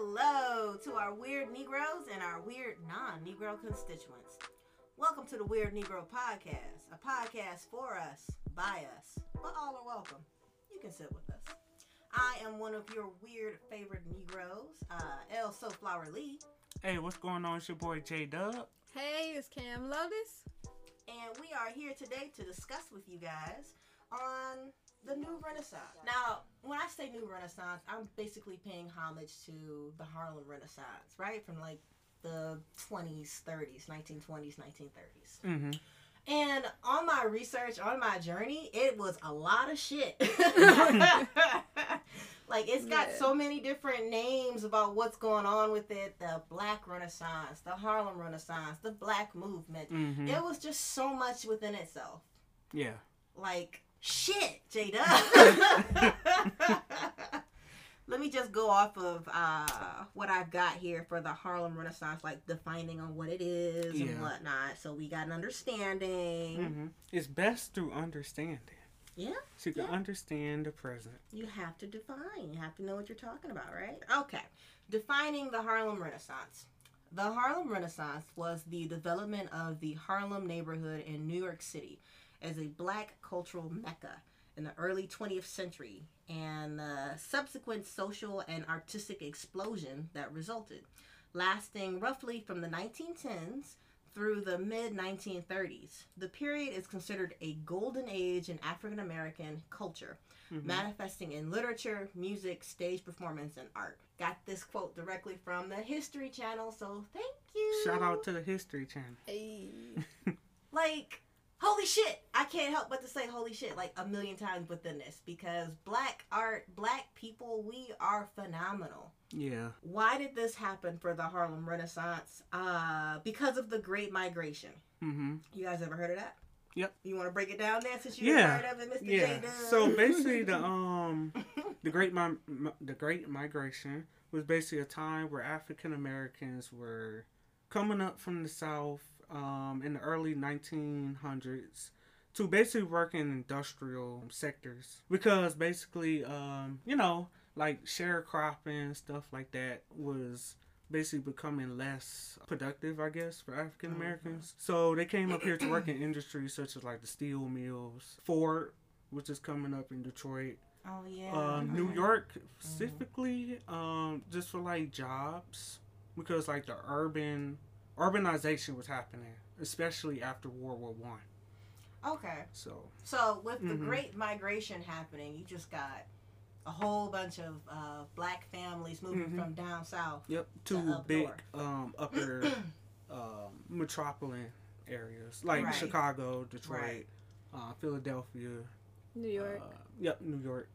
Hello to our weird Negroes and our weird non Negro constituents. Welcome to the Weird Negro Podcast, a podcast for us, by us, but all are welcome. You can sit with us. I am one of your weird favorite Negroes, uh, El Soulflower Lee, Hey, what's going on? It's your boy J Dub. Hey, it's Cam Lotus. and we are here today to discuss with you guys on the new Renaissance. Now, when I say new Renaissance, I'm basically paying homage to the Harlem Renaissance, right? From like the 20s, 30s, 1920s, 1930s. Mm-hmm. And on my research, on my journey, it was a lot of shit. like it's got Yeah. so many different names about what's going on with it. The Black Renaissance, the Harlem Renaissance, the Black Movement. Mm-hmm. It was just so much within itself. Yeah. Like shit, Jada. Let me just go off of uh, what I've got here for the Harlem Renaissance, like defining on what it is and Yeah. whatnot, so we got an understanding. Mm-hmm. It's best through understanding. Yeah, So you can Yeah. understand the present. you have to define. You have to know what you're talking about, right? Okay. Defining the Harlem Renaissance. The Harlem Renaissance was the development of the Harlem neighborhood in New York City as a black cultural mecca in the early 20th century and the subsequent social and artistic explosion that resulted, lasting roughly from the 1910s through the mid 1930s. The period is considered a golden age in African American culture, Mhm. manifesting in literature, music, stage performance, and art. Got this quote directly from the History Channel, so thank you. Shout out to the History Channel. Hey. like holy shit i can't help but to say holy shit like a million times within this because black art black people we are phenomenal Yeah. why did this happen for the harlem renaissance uh because of the great migration Mm-hmm. you guys ever heard of that Yep. you want to break it down there since you Yeah. heard of it mr Yeah. So basically, the um, the great mi- the Great Migration was basically a time where African Americans were coming up from the South um in the early 1900s to basically work in industrial sectors. Because basically um you know like sharecropping stuff like that was basically becoming less productive, I guess, for African Americans. So they came up here to work in industries such as like the steel mills, Ford, which is coming up in Detroit, oh yeah um, New. York specifically, um, just for like jobs, because like the urban urbanization was happening, especially after World War One. okay So so with the Mhm. great migration happening you just got a whole bunch of uh, black families moving Mhm. from down south yep, To two up big um, upper um, metropolitan areas like Right. Chicago, Detroit, Right. uh, Philadelphia, New York. Uh, yep, New York.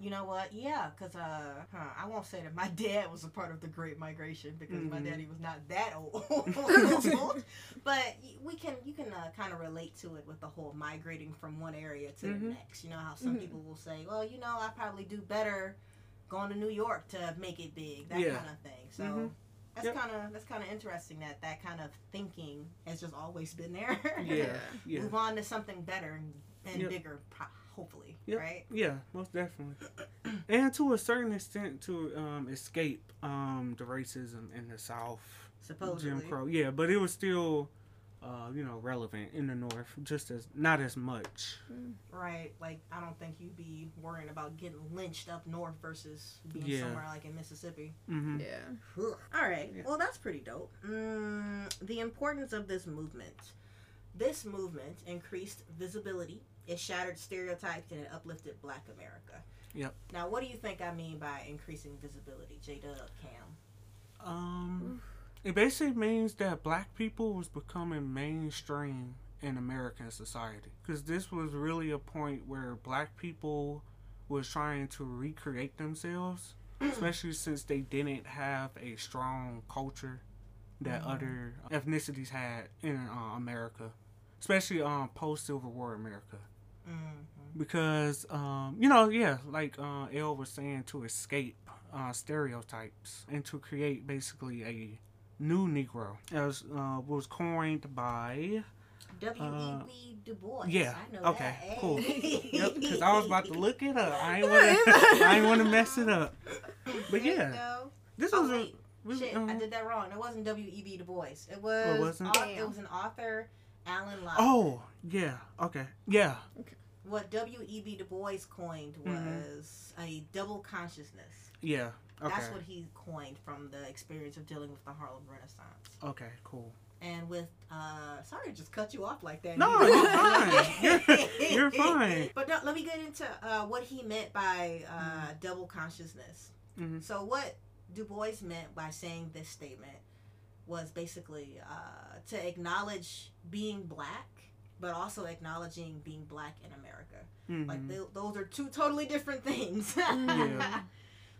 You know what? Yeah, because uh, huh, I won't say that my dad was a part of the Great Migration because my Mhm. daddy was not that old. but we can, you can uh, kind of relate to it with the whole migrating from one area to the Mhm. next. You know how some Mhm. people will say, "Well, you know, I probably do better going to New York to make it big," that Yeah. kind of thing. So. Mhm. That's Yep. kind of that's kind of interesting that that kind of thinking has just always been there. Yeah, yeah, Move on to something better and, and Yep. bigger, hopefully, Yep. right? yeah, most definitely. and to a certain extent, to um, escape um, the racism in the South, Supposedly. Jim Crow. Yeah, but it was still, uh, you know, relevant in the North, just as not as much. Right. Like I don't think you'd be worrying about getting lynched up north versus being Yeah. somewhere like in Mississippi. hmm Yeah. All right. Yeah. Well, that's pretty dope. Mm, the importance of this movement. This movement increased visibility. It shattered stereotypes and it uplifted Black America. Yep. Now, what do you think I mean by increasing visibility, J Dub Cam? Um, it basically means that black people was becoming mainstream in American society because this was really a point where black people was trying to recreate themselves, especially since they didn't have a strong culture that Mhm. other ethnicities had in uh, America, especially um post Civil War America Mm-hmm. because um, you know yeah like uh, El was saying to escape uh, stereotypes and to create basically a new Negro as uh, was coined by W. E. B. Du Bois. Uh, yeah, I know okay, that. cool. Yep because I was about to look it up I ain't want to I ain't want to mess it up but yeah go. This Oh was wait, a we- shit, uh-huh. I did that wrong. It wasn't W. E. B. Du Bois. It was. wasn't? au- it was an author, Alain Locke. Oh yeah. Okay. Yeah. Okay. What W. E. B. Du Bois coined Mhm. was a double consciousness. Yeah. Okay. That's what he coined from the experience of dealing with the Harlem Renaissance. Okay. Cool. And with, uh, sorry to just cut you off like that. No, you're fine. You're- you're fine. But no, let me get into uh, what he meant by uh, Mm-hmm. double consciousness. Mhm. So, what Du Bois meant by saying this statement was basically uh, to acknowledge being black, but also acknowledging being black in America. Mhm. Like, th- those are two totally different things. Yeah.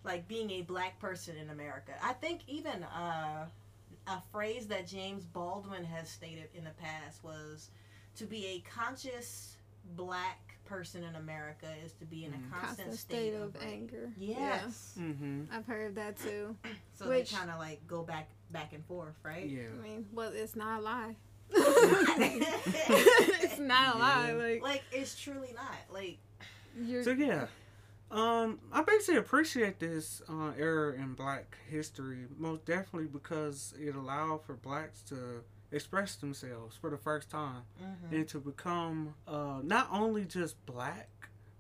like being a black person in America. I think even uh, a phrase that James Baldwin has stated in the past was to be a conscious black person in America is to be in a Mhm. constant, Constant state, of, anger. Yes. Mhm. I've heard that too. So Which- they kind of like go back back and forth, right? Yeah. I mean, well, it's not a lie. it's it's not a lie. Yeah. Like, like it's truly not. Like you're. So yeah, um, I basically appreciate this uh, era in Black history most definitely because it allowed for blacks to express themselves for the first time mhm. and to become uh, not only just black,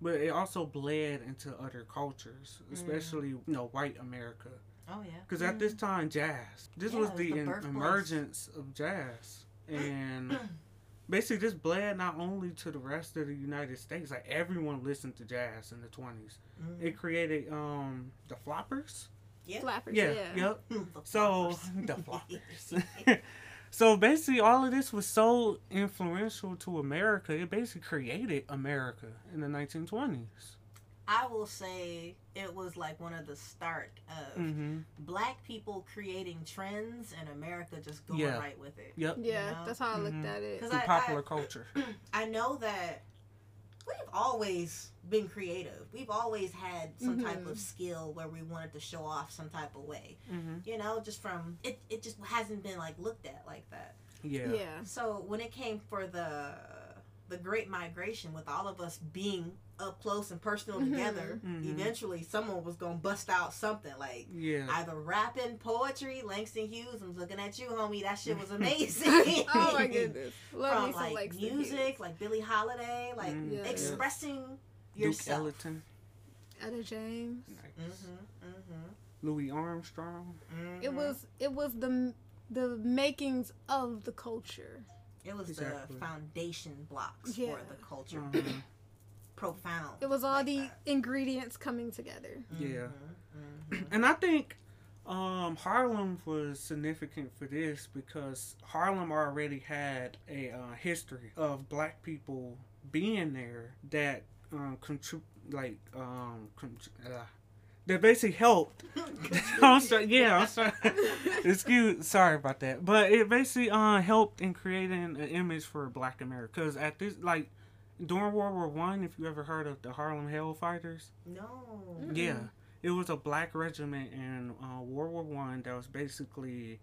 but it also bled into other cultures, especially you know white America. oh yeah. Because at this time, jazz. This Yeah, was it was the, the in- emergence of jazz, and basically this bled not only to the rest of the United States. Like everyone listened to jazz in the 20s. Mhm. It created um the floppers. Yeah. Flappers, Yeah. yeah. Yep. The So the floppers. so basically, all of this was so influential to America. It basically created America in the 1920s. I will say it was like one of the start of Mm-hmm. black people creating trends and America just going Yeah. right with it. Yep. Yeah, You know? that's how I looked Mhm. at it. 'Cause In I- popular culture. I know that we've always been creative. We've always had some type Mhm. of skill where we wanted to show off some type of way. Mm-hmm. You know, just from it it just hasn't been like looked at like that. Yeah. Yeah. So when it came for the the great migration with all of us being up close and personal Mhm. together, Mhm. eventually someone was gonna bust out something like Yeah. either rapping, poetry, Langston Hughes. I'm looking at you, homie. That shit was amazing. oh my goodness. Love From me some like Langston music, Hughes. like Billie Holiday, like Mm, Yeah. expressing Duke yourself. Ellington. Etta James. Nice. Mm-hmm, mm-hmm, Louis Armstrong. mm-hmm. It was it was the the makings of the culture. It was Exactly. the foundation blocks Yeah. for the culture. Mhm. Profound. It was all like the that. ingredients coming together. Yeah. Mhm, mhm. And I think um, Harlem was significant for this because Harlem already had a uh, history of black people being there that um, contrib- like um, con- uh, that basically helped. I'm sorry, yeah, I'm sorry. Excuse, sorry about that, but it basically uh, helped in creating an image for Black America. Because at this, like during World War One, if you ever heard of the Harlem Hellfighters, No. Mm. yeah, it was a black regiment in uh, World War One that was basically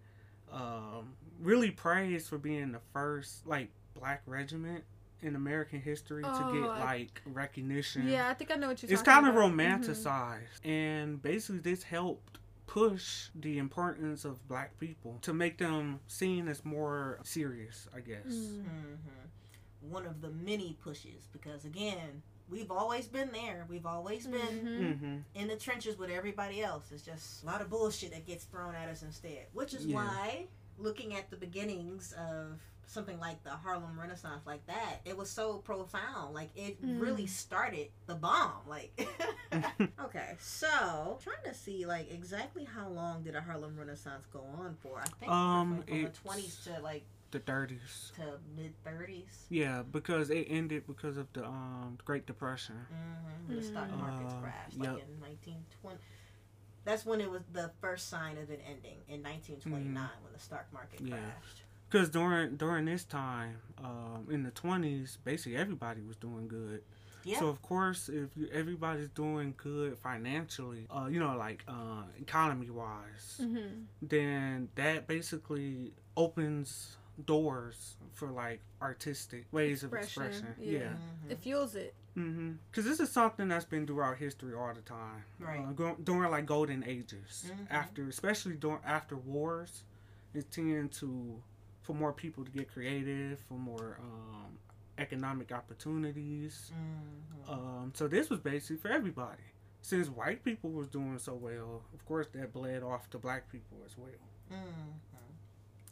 um, really praised for being the first like black regiment in American history to Oh, get I- like recognition. Yeah, I think I know what you're it's talking kind of about. Mhm. romanticized, and basically this helped push the importance of black people to make them seen as more serious, I guess. Mm. hmm One of the many pushes, because again, we've always been there. We've always been Mhm. Mm-hmm. in the trenches with everybody else. It's just a lot of bullshit that gets thrown at us instead. Which is Yeah. why, looking at the beginnings of something like the Harlem Renaissance, like that, it was so profound. Like it Mm. really started the bomb. Like, okay, so trying to see like exactly how long did a Harlem Renaissance go on for? I think Um, from, from the twenties to like The 30s. to mid thirties. Yeah, because it ended because of the um Great Depression. Mm-hmm. The stock markets Uh, crashed like yep. in 1920. That's when it was the first sign of it ending in 1929 when the stock market Mm. Yeah. crashed. Because during during this time, um, in the 20s, basically everybody was doing good. Yeah. So of course, if you, everybody's doing good financially, uh, you know, like uh, economy wise, Mhm. then that basically opens doors for like artistic ways Expression, of expression. yeah. Yeah. It fuels it. Mm-hmm. Because this is something that's been throughout history all the time. Right. Uh, go- during like golden ages, Mhm. after especially during after wars, it tended to for more people to get creative, for more um, economic opportunities. Mhm. Um, so this was basically for everybody. Since white people was doing so well, of course that bled off to black people as well. Mhm.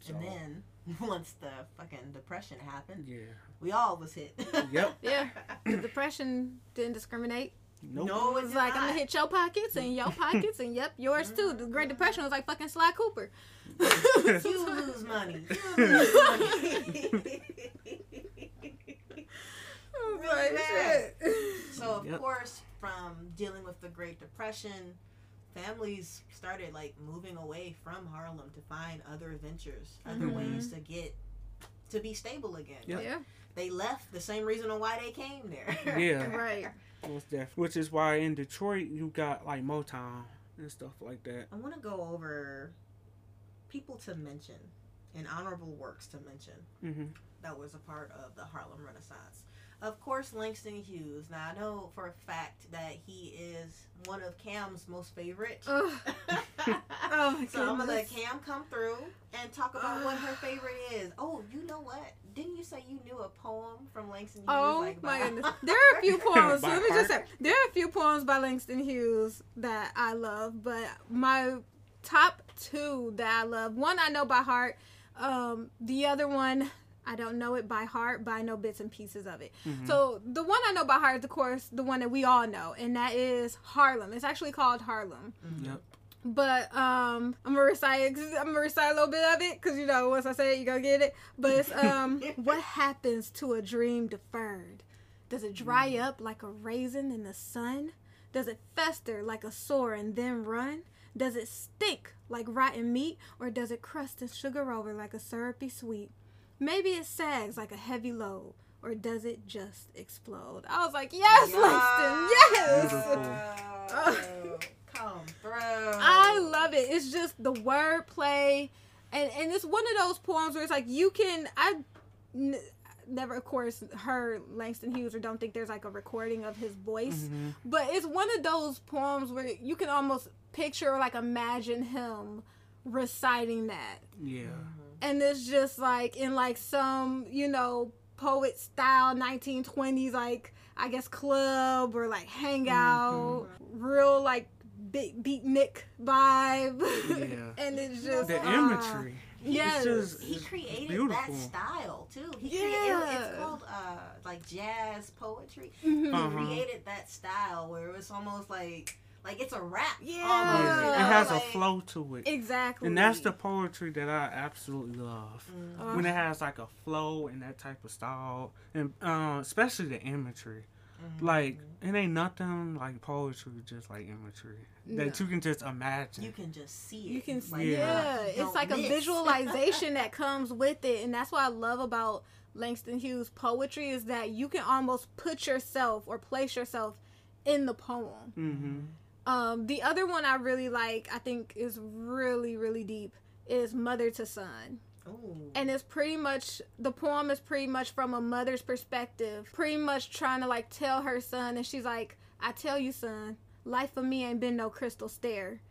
So, And then once the fucking depression happened, yeah, we all was hit. Yep. Yeah. The depression didn't discriminate. nope. No, It was like I'm gonna hit your pockets and your pockets and yep, yours too. The Great mm-hmm. Depression was like fucking Sly Cooper. You lose money. You lose money. Really bad. so of Yep. course, from dealing with the Great Depression, families started like moving away from Harlem to find other ventures, other Mhm. ways to get to be stable again. Yep. Yeah. They left the same reason on why they came there. Yeah. Right. Most def- Which is why in Detroit you got like Motown and stuff like that. I want to go over people to mention and honorable works to mention hmm that was a part of the Harlem Renaissance. Of course, Langston Hughes. Now, I know for a fact that he is one of Cam's most favorite. Ugh. Oh my so I'm gonna let. Cam come through and talk about what her favorite is. Oh, you know what? Didn't you say you knew a poem from Langston Hughes? Oh like, my goodness. There are a few poems. By let me just say, there are a few poems by Langston Hughes that I love, but my top two that I love, one I know by heart, um, the other one I don't know it by heart, but I know bits and pieces of it. Mhm. So the one I know by heart is, of course, the one that we all know, and that is Harlem. It's actually called Harlem. Mhm. Yep. But um, I'm gonna recite. I'm gonna recite a little bit of it because you know once I say it, you gonna get it. But it's um, what happens to a dream deferred? Does it dry up like a raisin in the sun? Does it fester like a sore and then run? Does it stink like rotten meat, or does it crust and sugar over like a syrupy sweet? Maybe it sags like a heavy load, or does it just explode? I was like, yes, Langston, yes. Beautiful. Oh, come through. I love it. It's just the wordplay, and and it's one of those poems where it's like you can I n- never of course heard Langston Hughes or don't think there's like a recording of his voice, Mhm. but it's one of those poems where you can almost picture or like imagine him reciting that, Yeah. And it's just like in like some you know poet style 1920s like I guess club or like hangout, real like big beatnik vibe. Yeah. and it's just The ah, imagery. yes. Just, He created beautiful. that style too. He Yeah. created it's called uh like jazz poetry. Mhm. Uh-huh. He created that style where it's almost like like it's a rap. Yeah. almost, Yeah. you It has like- a flow to it. Exactly. And that's the poetry that I absolutely love. Mm. Uh, When it has like a flow and that type of style, and uh, especially the imagery. Mhm. Like it ain't nothing like poetry, just like imagery that you can just imagine. you can just see it. you can Like, see Yeah. yeah, it's don't like a visualization that comes with it and that's what i love about langston hughes poetry is that you can almost put yourself or place yourself in the poem hmm um the other one i really like i think is really really deep is mother to son. Ooh. and it's pretty much the poem is pretty much from a mother's perspective pretty much trying to like tell her son and she's like i tell you son life for me ain't been no crystal stair.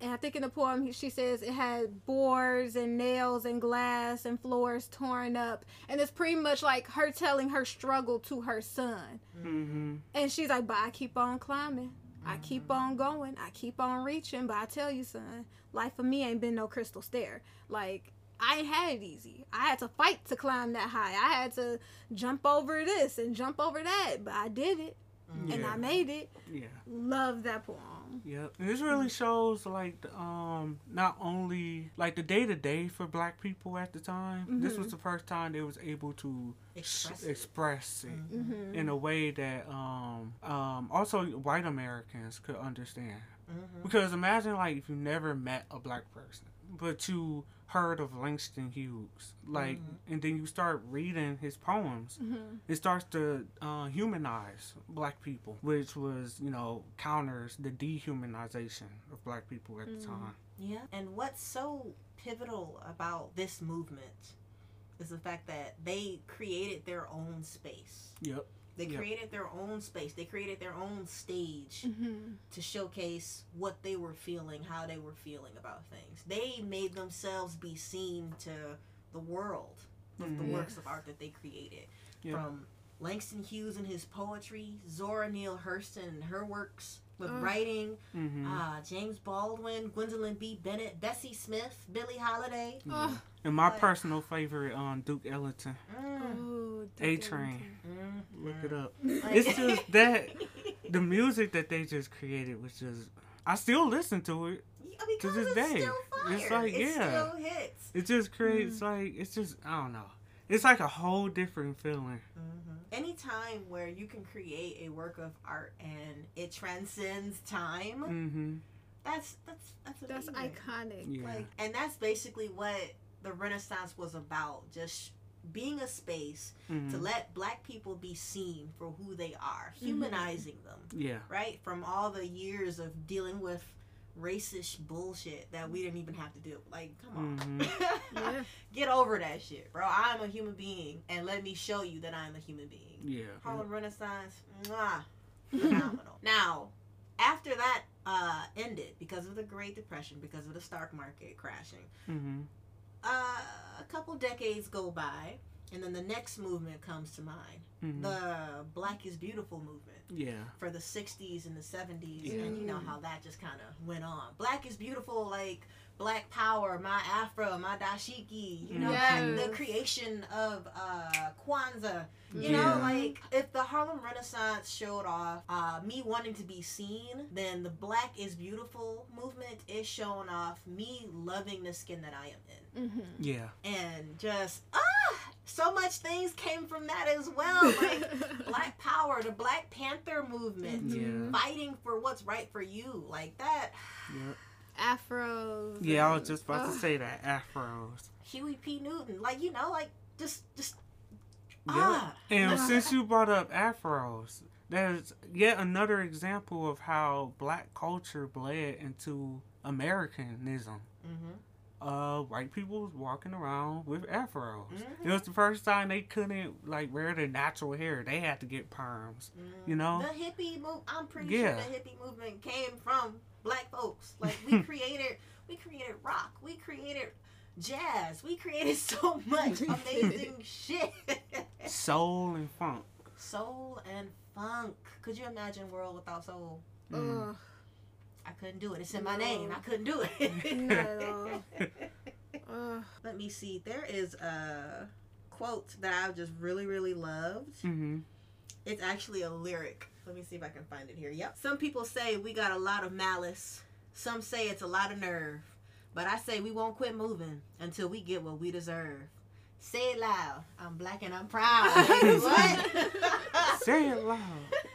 And i think in the poem she says it had boards and nails and glass and floors torn up and it's pretty much like her telling her struggle to her son. Hmm and she's like but i keep on climbing I keep on going. I keep on reaching. But I tell you, son, life for me ain't been no crystal stair. Like, I ain't had it easy. I had to fight to climb that high. I had to jump over this and jump over that. But I did it. And Yeah. I made it. Yeah. Love that poem. Yep. And this really shows like the, um not only like the day to day for black people at the time. This Mhm. was the first time they was able to Express sh- it. express it Mm-hmm. in a way that um um also white Americans could understand. Mhm. Because imagine like if you never met a black person, but you heard of Langston Hughes, like, Mhm. and then you start reading his poems, Mm-hmm. it starts to uh, humanize black people, which was you know counters the dehumanization of black people at the Mhm. time. Yeah. And what's so pivotal about this movement is the fact that they created their own space. Yep. They Yep. created their own space. They created their own stage Mhm. to showcase what they were feeling, how they were feeling about things. They made themselves be seen to the world with the Mhm. works of art that they created. Yeah. From Langston Hughes and his poetry, Zora Neale Hurston and her works with Ugh. writing, Mm-hmm. uh, James Baldwin, Gwendolyn B. Bennett, Bessie Smith, Billie Holiday. Oh. And my But- personal favorite, um, Duke Ellington. Mm. Oh, A Train. Mm. Look it up. Like- It's just that the music that they just created was just. I still listen to it. Yeah, because this it's day. still fire. It's like, it yeah. still hits. It just creates like it's just I don't know. It's like a whole different feeling. hmm Anytime where you can create a work of art and it transcends time, Mm-hmm. that's that's that's That's iconic. Yeah. Like, and that's basically what the Renaissance was about. Just being a space Mhm. to let Black people be seen for who they are, Mm-hmm. humanizing them. Yeah. Right from all the years of dealing with racist bullshit that we didn't even have to do. Like, come on. Mhm. Yeah. Get over that shit, bro. I'm a human being, and let me show you that I'm a human being. Yeah. Harlem Renaissance, mwah, phenomenal. now, after that uh, ended, because of the Great Depression, because of the stock market crashing, Mm-hmm. uh, a couple decades go by, and then the next movement comes to mind hmm the Black is Beautiful movement yeah. for the 60s and the 70s, Yeah. and you know how that just kind of went on. Black is Beautiful, like Black Power, my Afro, my dashiki, you know, Yes. the creation of uh, Kwanzaa. You Yeah. know, like if the Harlem Renaissance showed off uh, me wanting to be seen, then the Black is Beautiful movement is showing off me loving the skin that I am in. hmm Yeah. And just, ah, so much things came from that as well. Like Black Power, the Black Panther movement, Mhm. Yeah. fighting for what's right for you. Like that, Yeah. Afros. Yeah. I was just about Ugh. to say that afros. Huey P. Newton. Like, you know, like, just, just, Yeah. ah. And since you brought up afros, there's yet another example of how black culture bled into Americanism. Mm-hmm. Uh, white people was walking around with afros. Mhm. It was the first time they couldn't like wear their natural hair. They had to get perms. You know? the hippie move. I'm pretty Yeah. sure the hippie movement came from black folks. Like we created, we created rock. We created jazz. We created so much amazing shit. Soul and funk. soul and funk. Could you imagine a world without soul? Mm. Ugh. I couldn't do it. It's in my name. I couldn't do it. Not at all. Ugh. Let me see. There is a quote that I just really, really loved. Mm-hmm. It's actually a lyric. Let me see if I can find it here. Yep. Some people say we got a lot of malice. Some say it's a lot of nerve. But I say we won't quit moving until we get what we deserve. Say it loud. I'm black and I'm proud. What? Say it loud.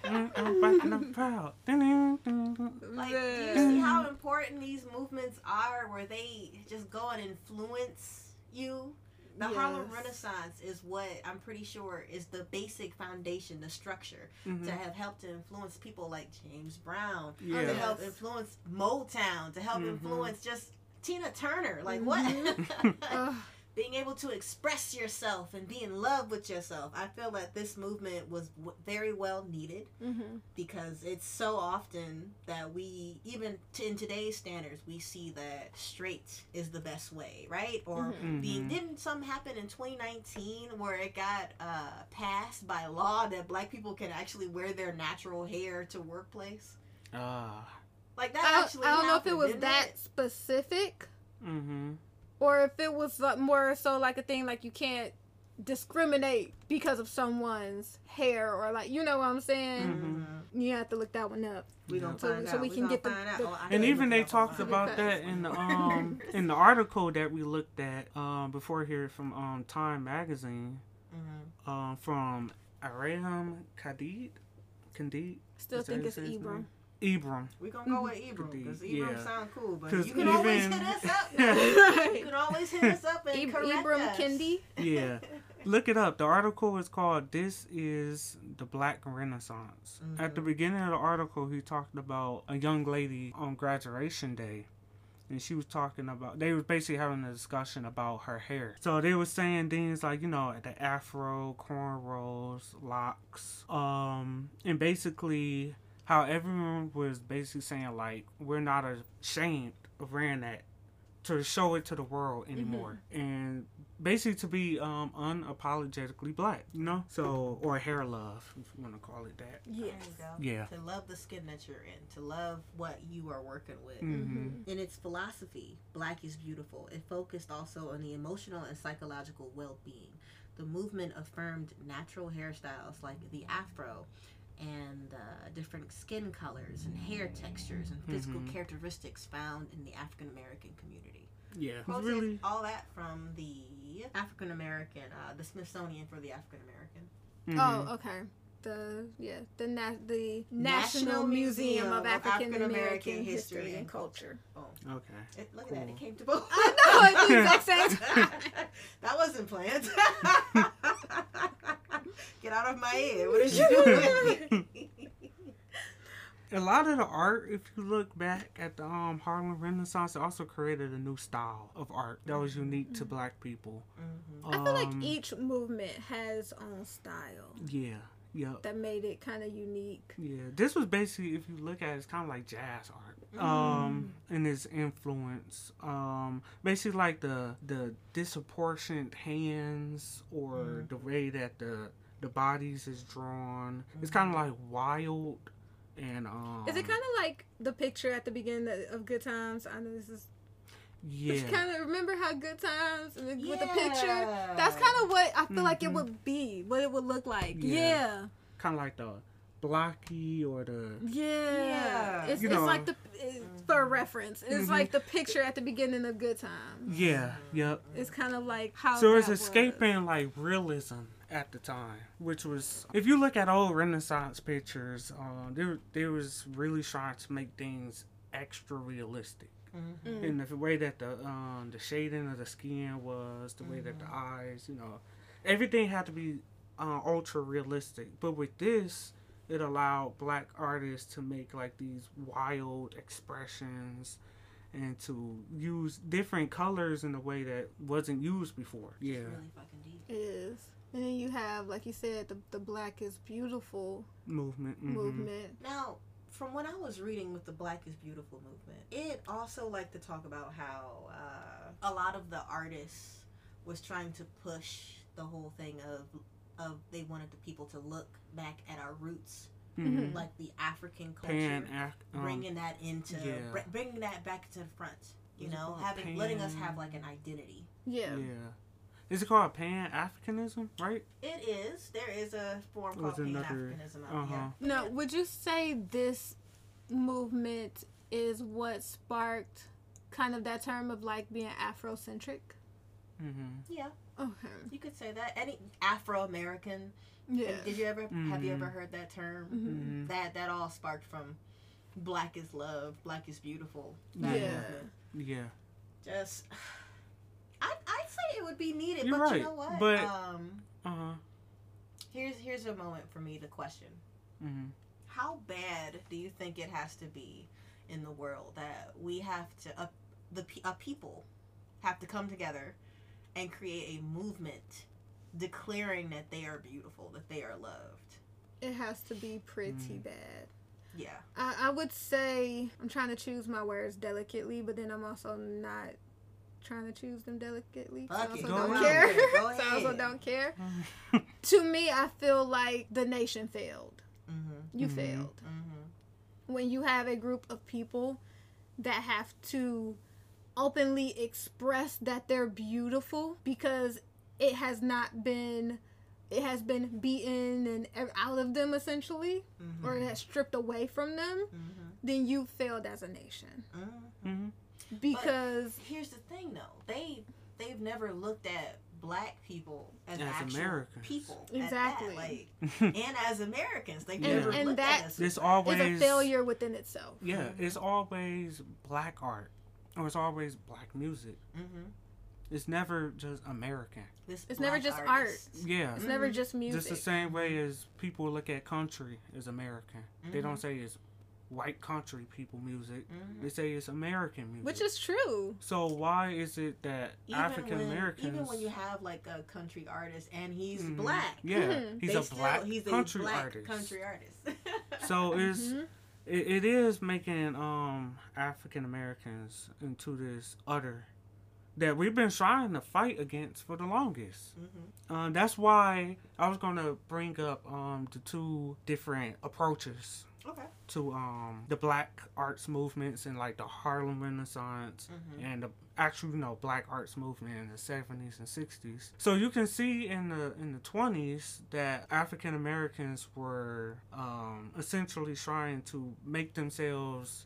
I'm back and I'm proud. Like, do you see how important these movements are where they just go and influence you? The Harlem Renaissance is what I'm pretty sure is the basic foundation, the structure Mhm. to have helped to influence people like James Brown, to help influence Motown, to help Mhm. influence just Tina Turner. Like Mhm. what? Ugh. Being able to express yourself and be in love with yourself. I feel that this movement was w- very well needed Mhm. because it's so often that we even t- in today's standards we see that straight is the best way right or Mhm. being Mhm. didn't something happen in 2019 where it got uh, passed by law that black people can actually wear their natural hair to workplace Ah. like that I, actually I don't know if it was that it? specific Mm-hmm. Or if it was like more so like a thing like you can't discriminate because of someone's hair or like you know what I'm saying. Mhm. You have to look that one up. we gonna So- find so out. we We can get the- find the- Oh, And even they talked about that in the um in the article that we looked at um before here from um Time magazine Mhm. um from Aram Khalid Kandid Still think his it's name? Ibram. Ibram we gonna go with Ibram because Could be, Ibram yeah. sound cool but 'Cause you can always hit us up you can always hit us up and Ib- correct Ibram us. Kendi. Yeah. Look it up. The article is called "This is the Black Renaissance." At the Mhm. beginning of the article, he talked about a young lady on graduation day, and she was talking about they was basically having a discussion about her hair. So they were saying things like you know the afro, cornrows, locks, um, and basically how everyone was basically saying like we're not ashamed of wearing that to show it to the world anymore and basically to be um unapologetically black you know so or hair love if you want to call it that Yes. There you go. Yeah. To love the skin that you're in, to love what you are working with. hmm In its philosophy, Black is Beautiful, it focused also on the emotional and psychological well being. The movement affirmed natural hairstyles like the afro and uh, different skin colors and hair textures and physical Mhm. characteristics found in the African American community. yeah Quoted really all that from the African American, uh, the Smithsonian for the African American. mhm. Oh, okay. The yeah, the na- the National, Museum, of African American History and Culture. Oh, okay it, look at that! It came to both. I know at the exact same time. that wasn't planned. Get out of my head. What did you doing? a lot of the art if you look back at the um harlem renaissance it also created a new style of art that was unique to black people Mhm. I feel like Um, each movement has own style yeah yeah that made it kind of unique. Yeah, this was basically, if you look at it, it's kind of like jazz art. Um, and its influence. Um, basically like the the disproportionate hands or Mm. the way that the the bodies is drawn. It's kind of like wild and um. Is it kind of like the picture at the beginning of- of Good Times? I know this is. Yeah. It's kind of remember how Good Times and the- with the picture. That's kind of what I feel like it Mhm. would be. What it would look like. Yeah. Yeah. kind of like the blocky or the. Yeah. Yeah. It's, You it's like the it, for reference. It's Mhm. like the picture at the beginning of Good Times. Yeah. Yep. It's kind of like how. So it's that was. escaping like realism at the time, which was if you look at old Renaissance pictures, um, there there was really trying to make things extra realistic Mhm. Mm. in the way that the um the shading of the skin was, the way that the eyes, you know, everything had to be uh, ultra realistic. But with this, it allowed black artists to make like these wild expressions and to use different colors in a way that wasn't used before. Yeah. It's really fucking deep. It is. And then you have, like you said, the the Black is Beautiful Movement. mhm. movement. Now, from when I was reading with the Black is Beautiful movement, it also like to talk about how uh, a lot of the artists was trying to push the whole thing of of they wanted the people to look back at our roots, Mhm. like the African culture, Pan Af- um, bringing that into yeah. br- bringing that back to the front. You Is know, called having letting us have like an identity. Yeah. yeah. Is it called Pan Africanism? Right? It is. There is a form called Pan Africanism out uh-huh. here. Now, would you say this movement is what sparked kind of that term of like being Afrocentric? Mm-hmm. Yeah, Okay. you could say that. Any Afro American. Yeah. Did you ever have you ever heard that term? Mhm. Mm-hmm. That that all sparked from Black is love, Black is beautiful. Yeah. movement. Yeah. Just I I'd say it would be needed, You're but right, you know what? but- um Uh huh. here's here's a moment for me to question. Mm-hmm. How bad do you think it has to be in the world that we have to uh, the a people have to come together and create a movement declaring that they are beautiful, that they are loved. It has to be pretty Mm. bad. Yeah. I, I would say I'm trying to choose my words delicately, but then I'm also not trying to choose them delicately. So I also don't ahead. care. Go so I also don't care. To me, I feel like the nation failed. Mm-hmm. You Mhm. failed. Mm-hmm. when you have a group of people that have to openly express that they're beautiful because it has not been it has been beaten and out of them essentially Mm-hmm. or it has stripped away from them Mm-hmm. then you failed as a nation Mm-hmm. Mm-hmm. because Here's the thing, though. They they've never looked at black people as, As actual Americans. people. Exactly. like, and as Americans, they've And- never and looked that at us. It's always it's a failure within itself Yeah, it's always black art, or it's always black music. Mm-hmm. It's never just American. This It's never black just art. Yeah, it's never Mhm. just music just the same way as people look at country as American. They don't Mhm. say it's white country people music. Mhm. They say it's American music. Which is true. so why is it that African Americans? Even when you have like a country artist and he's Mhm. black, Yeah, he's they a still- black he's a country black artist. country artist. So it's. It, it is making um African Americans into this utter that we've been trying to fight against for the longest. Mhm. Um, that's why I was gonna bring up um the two different approaches Okay. to um the black arts movements and like the Harlem Renaissance Mhm. and the actual you know black arts movement in the 70s and 60s. So you can see in the in the 20s that African Americans were um essentially trying to make themselves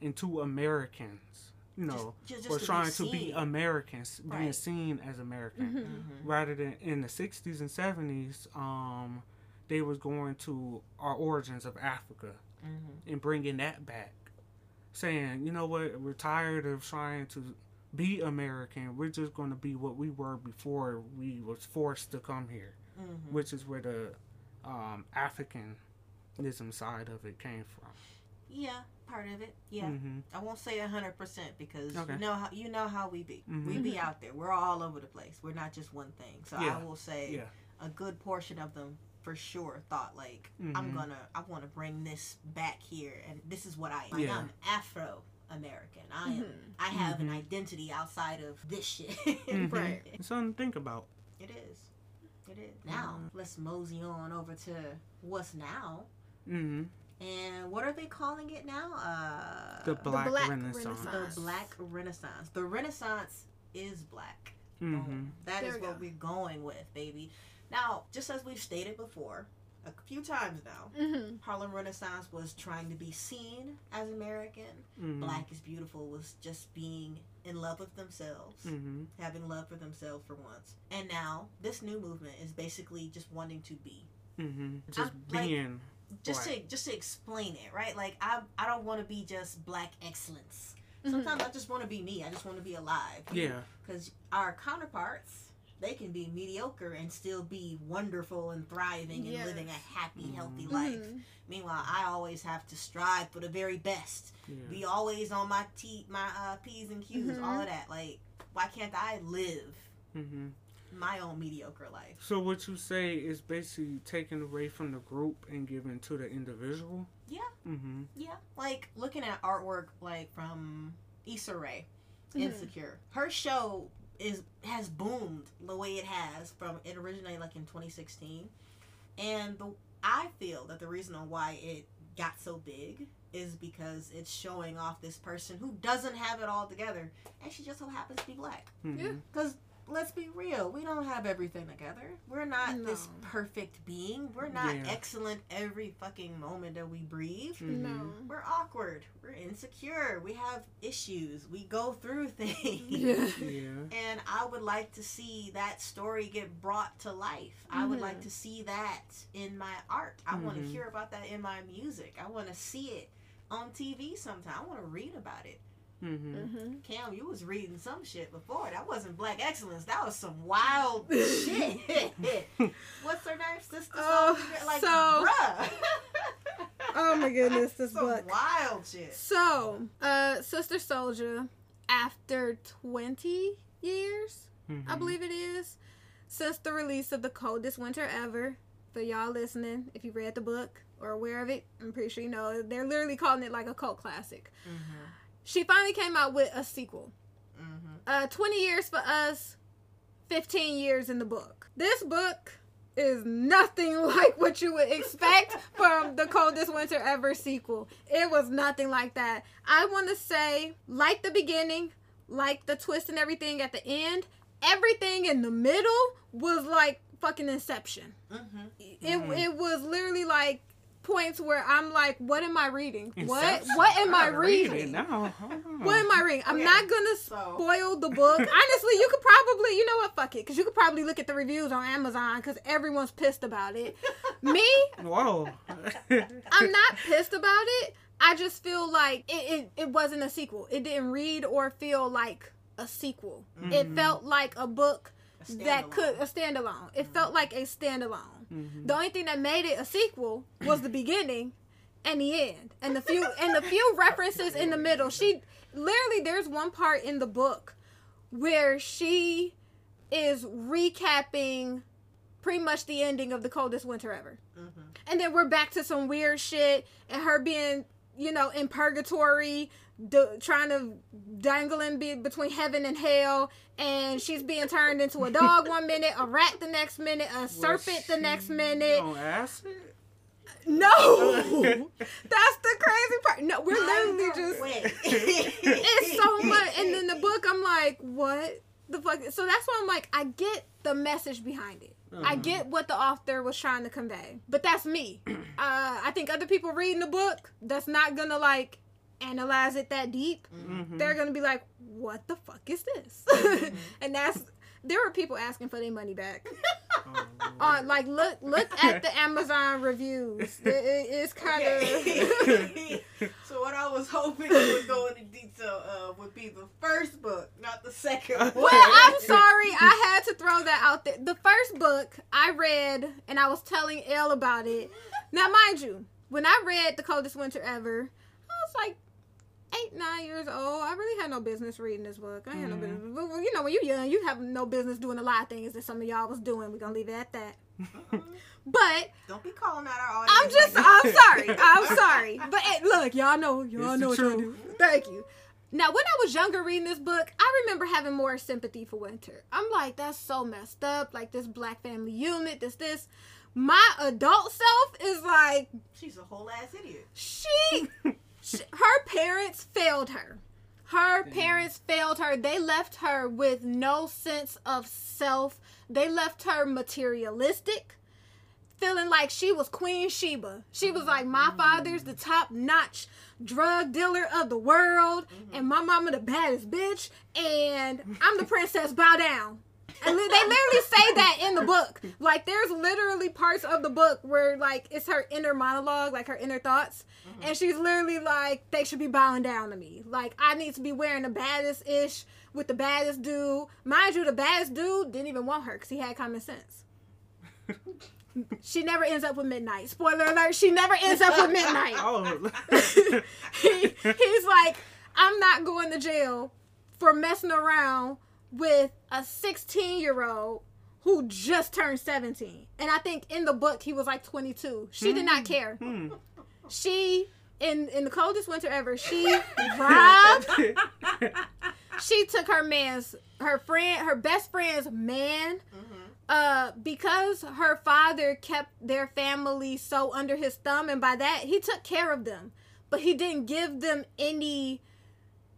into Americans. You know, just, just were to trying to be seen. Americans, being seen as American Mhm. Mhm. rather than in the 60s and 70s um they was going to our origins of africa Mhm. and bringing that back saying you know what we're tired of trying to be american we're just going to be what we were before we was forced to come here Mhm. which is where the um africanism side of it came from Yeah, part of it. Yeah. hmm I won't say hundred percent because Okay. you know how you know how we be. Mhm. We be out there. We're all over the place. We're not just one thing. So Yeah. I will say Yeah. a good portion of them for sure thought like I'm Mhm. gonna I want to bring this back here and this is what I am. Like, Yeah. I'm Afro American. I am. Mhm. I have an Mhm. identity outside of this shit. Mhm. Right. it's something to think about It is. It is. Now Mhm. let's mosey on over to what's now. hmm And what are they calling it now? Uh, the black, Black renaissance, Renaissance. the Black Renaissance. The Renaissance is black. Boom. That There is we what go. we're going with, baby. Now, just as we've stated before, a few times now, Mhm. Harlem Renaissance was trying to be seen as American. hmm Black is Beautiful was just being in love with themselves, hmm having love for themselves for once. And now, this new movement is basically just wanting to be. hmm Just I'm, like, being Just Right. to just to explain it, right? Like I I don't want to be just black excellence. Mhm. Sometimes I just want to be me. I just want to be alive. yeah. Because our counterparts, they can be mediocre and still be wonderful and thriving and Yes. living a happy, healthy Mhm. life. Meanwhile, I always have to strive for the very best. Yeah. Be always on my t my uh, p's and q's, Mhm. all of that. Like, why can't I live hmm my own mediocre life? So what you say is basically taken away from the group and given to the individual. Yeah. Mm-hmm. Yeah, like looking at artwork like from Issa Rae. Insecure. Her show is has boomed the way it has from it originated like in 2016, and the I feel that the reason on why it got so big is because it's showing off this person who doesn't have it all together, and she just so happens to be black. Mm-hmm. Yeah. Because let's be real, we don't have everything together. We're not this perfect being. We're not Yeah. excellent every fucking moment that we breathe. Mm-hmm. No. We're awkward. We're insecure. We have issues. We go through things. Yeah. Yeah. And I would like to see that story get brought to life. I would like to see that in my art. I want to hear about that in my music. I want to see it on TV sometime. I want to read about it. Mm-hmm. Mhm. Cam, you was reading some shit before. That wasn't black excellence. That was some wild shit. What's her name? Sister Oh, Soldier? Like, so- bruh. Oh my goodness, this some book. wild shit. So, uh, Sister Souljah, after 20 years, Mm-hmm. I believe it is, since the release of The Coldest Winter Ever, for y'all listening, if you read the book or aware of it, I'm pretty sure you know, they're literally calling it like a cult classic. Mm-hmm. She finally came out with a sequel. Mm-hmm. Uh, 20 years for us, 15 years in the book. This book is nothing like what you would expect from the coldest winter ever sequel. It was nothing like that. I want to say, like the beginning, like the twist and everything at the end, everything in the middle was like fucking Inception. Mm-hmm. It, Mhm. it was literally like points where I'm like, what am I reading? What Inception. what am I gotta reading? now. What am I reading? I'm Okay, not gonna so- spoil the book. Honestly, you could probably, you know what, fuck it, because you could probably look at the reviews on Amazon because everyone's pissed about it. Me, Whoa. I'm not pissed about it. I just feel like it, it, it wasn't a sequel. It didn't read or feel like a sequel. It Mhm. felt like a book A that could a standalone. It felt like a standalone. Mhm. The only thing that made it a sequel was the beginning, and the end, and the few and the few references in the middle. She literally there's one part in the book where she is recapping pretty much the ending of the coldest winter ever. Mm-hmm. And then we're back to some weird shit and her being, you know, in purgatory, d- trying to dangle dangling be- between heaven and hell. And she's being turned into a dog one minute, a rat the next minute, a serpent the next minute. On acid? No, that's the crazy part. No, we're literally just. Wait. It's so much. And then the book, I'm like, what the fuck? So that's why I'm like, I get the message behind it. I Mhm. get what the author was trying to convey, but that's me. Uh, I think other people reading the book that's not gonna like analyze it that deep. Mhm. They're gonna be like, "What the fuck is this?" and that's there were people asking for their money back. Oh, On like look look at the Amazon reviews. It- it- it's kind of Okay. so what I was hoping you would go into detail of would be the first book, not the second one. Well, I'm sorry. I had to throw that out there. The first book I read, and I was telling Elle about it. Now, mind you, when I read The Coldest Winter Ever, I was like eight, nine years old. I really had no business reading this book. I had no Mhm. business. But, you know, when you're young, you have no business doing a lot of things that some of y'all was doing. We're going to leave it at that. But Don't be calling out our audience. I'm just, like I'm sorry. I'm sorry. But look, y'all know, y'all It's know what y'all do. Thank you. Now, when I was younger reading this book, I remember having more sympathy for Winter. I'm like, that's so messed up. Like this black family unit, this, this. My adult self is like, She's a whole ass idiot. she, sh her parents failed her. Her Damn. parents failed her. They left her with no sense of self. They left her materialistic, feeling like she was Queen Sheba. She was like, my mm-hmm. father's the top notch drug dealer of the world, mm-hmm. and my mama the baddest bitch, and I'm the princess. Bow down. And they literally say that in the book. Like, there's literally parts of the book where, like, it's her inner monologue, like her inner thoughts. And she's literally like, they should be bowing down to me. Like, I need to be wearing the baddest ish with the baddest dude. Mind you, the baddest dude didn't even want her because he had common sense. she never ends up with Midnight. Spoiler alert, she never ends up with Midnight. Oh. he, he's like, I'm not going to jail for messing around with a 16 year old who just turned 17. And I think in the book he was like 22. She did not care. Hmm. She in in the coldest winter ever, she robbed. She took her man's her friend her best friend's man Mm-hmm. uh because her father kept their family so under his thumb and by that he took care of them but he didn't give them any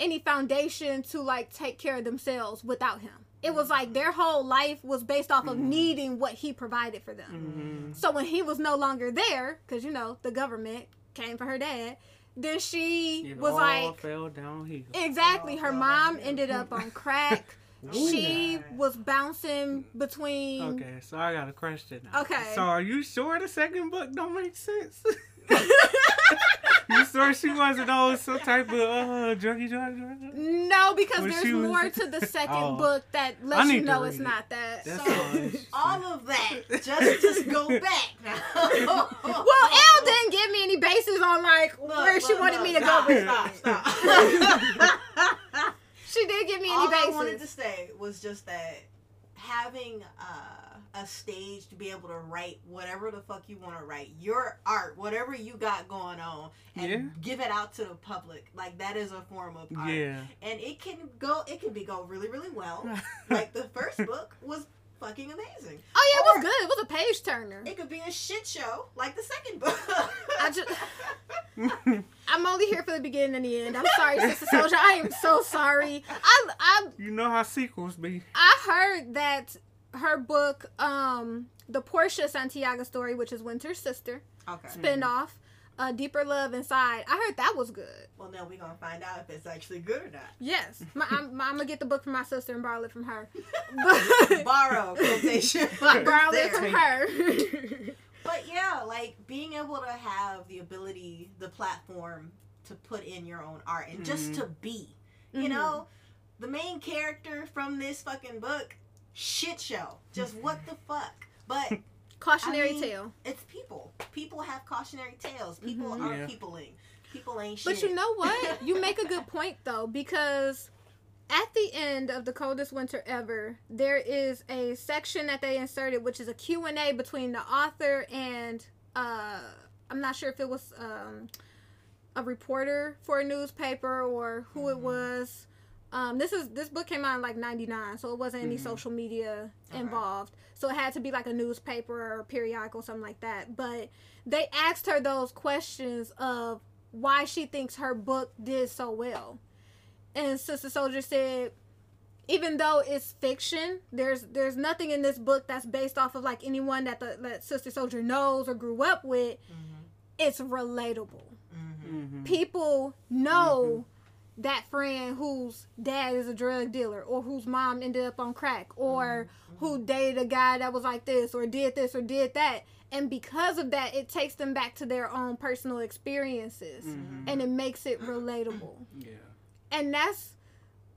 any foundation to like take care of themselves without him it was like their whole life was based off of Mhm. needing what he provided for them Mhm. so when he was no longer there because you know the government came for her dad then she It was all like fell downhill. exactly her mom ended up on crack she was bouncing between Okay, so I got a question now. Okay. So are you sure the second book don't make sense? you sure she wasn't on some type of uh, druggy drug? drug? No, because When there's she was- more to the second Oh. book that lets need you know it's it. not that. That's so. All of that. Just just go back now. well, Elle didn't give me any bases on like Look, where she wanted look, me to stop, go with. Stop, stop. She did give me any basis. All I wanted to say was just that having uh, a stage to be able to write whatever the fuck you want to write, your art, whatever you got going on, and Yeah. give it out to the public, like that is a form of art. Yeah. And it can go, it can be go really, really well. like the first book was fucking amazing. Oh yeah, it was good. It was a page turner. It could be a shit show like the second book. I just, I'm only here for the beginning and the end. I'm sorry, Sister Souljah. I am so sorry. I, I, you know how sequels be. I heard that her book, um, the Porsche Santiago story, which is Winter's sister, okay. spinoff, uh, Deeper Love Inside. I heard that was good. Well, now we're gonna find out if it's actually good or not. Yes, my, I'm, I'm gonna get the book from my sister and borrow it from her. But Borrow quotation. borrow marks it from her. But yeah, like being able to have the ability, the platform to put in your own art and just Mhm. to be. You Mhm. know, the main character from this fucking book, shit show. Just what the fuck. But Cautionary I mean, tale. It's people. People have cautionary tales. People Mhm. are Yeah. peopling. People ain't shit. But you know what? You make a good point though, because at the end of the coldest winter ever, there is a section that they inserted, which is a Q and A between the author and uh, I'm not sure if it was um, a reporter for a newspaper or who it Mhm. was. Um, this is this book came out in like '99, so it wasn't any Mhm. social media Okay. involved. So it had to be like a newspaper or a periodical, something like that. But they asked her those questions of why she thinks her book did so well. And Sister Souljah said, even though it's fiction, there's there's nothing in this book that's based off of like anyone that the that Sister Souljah knows or grew up with. Mhm. It's relatable. Mhm. Mhm. People know that friend whose dad is a drug dealer or whose mom ended up on crack or who dated a guy that was like this or did this or did that. And because of that, it takes them back to their own personal experiences Mhm. and it makes it relatable. Yeah. And that's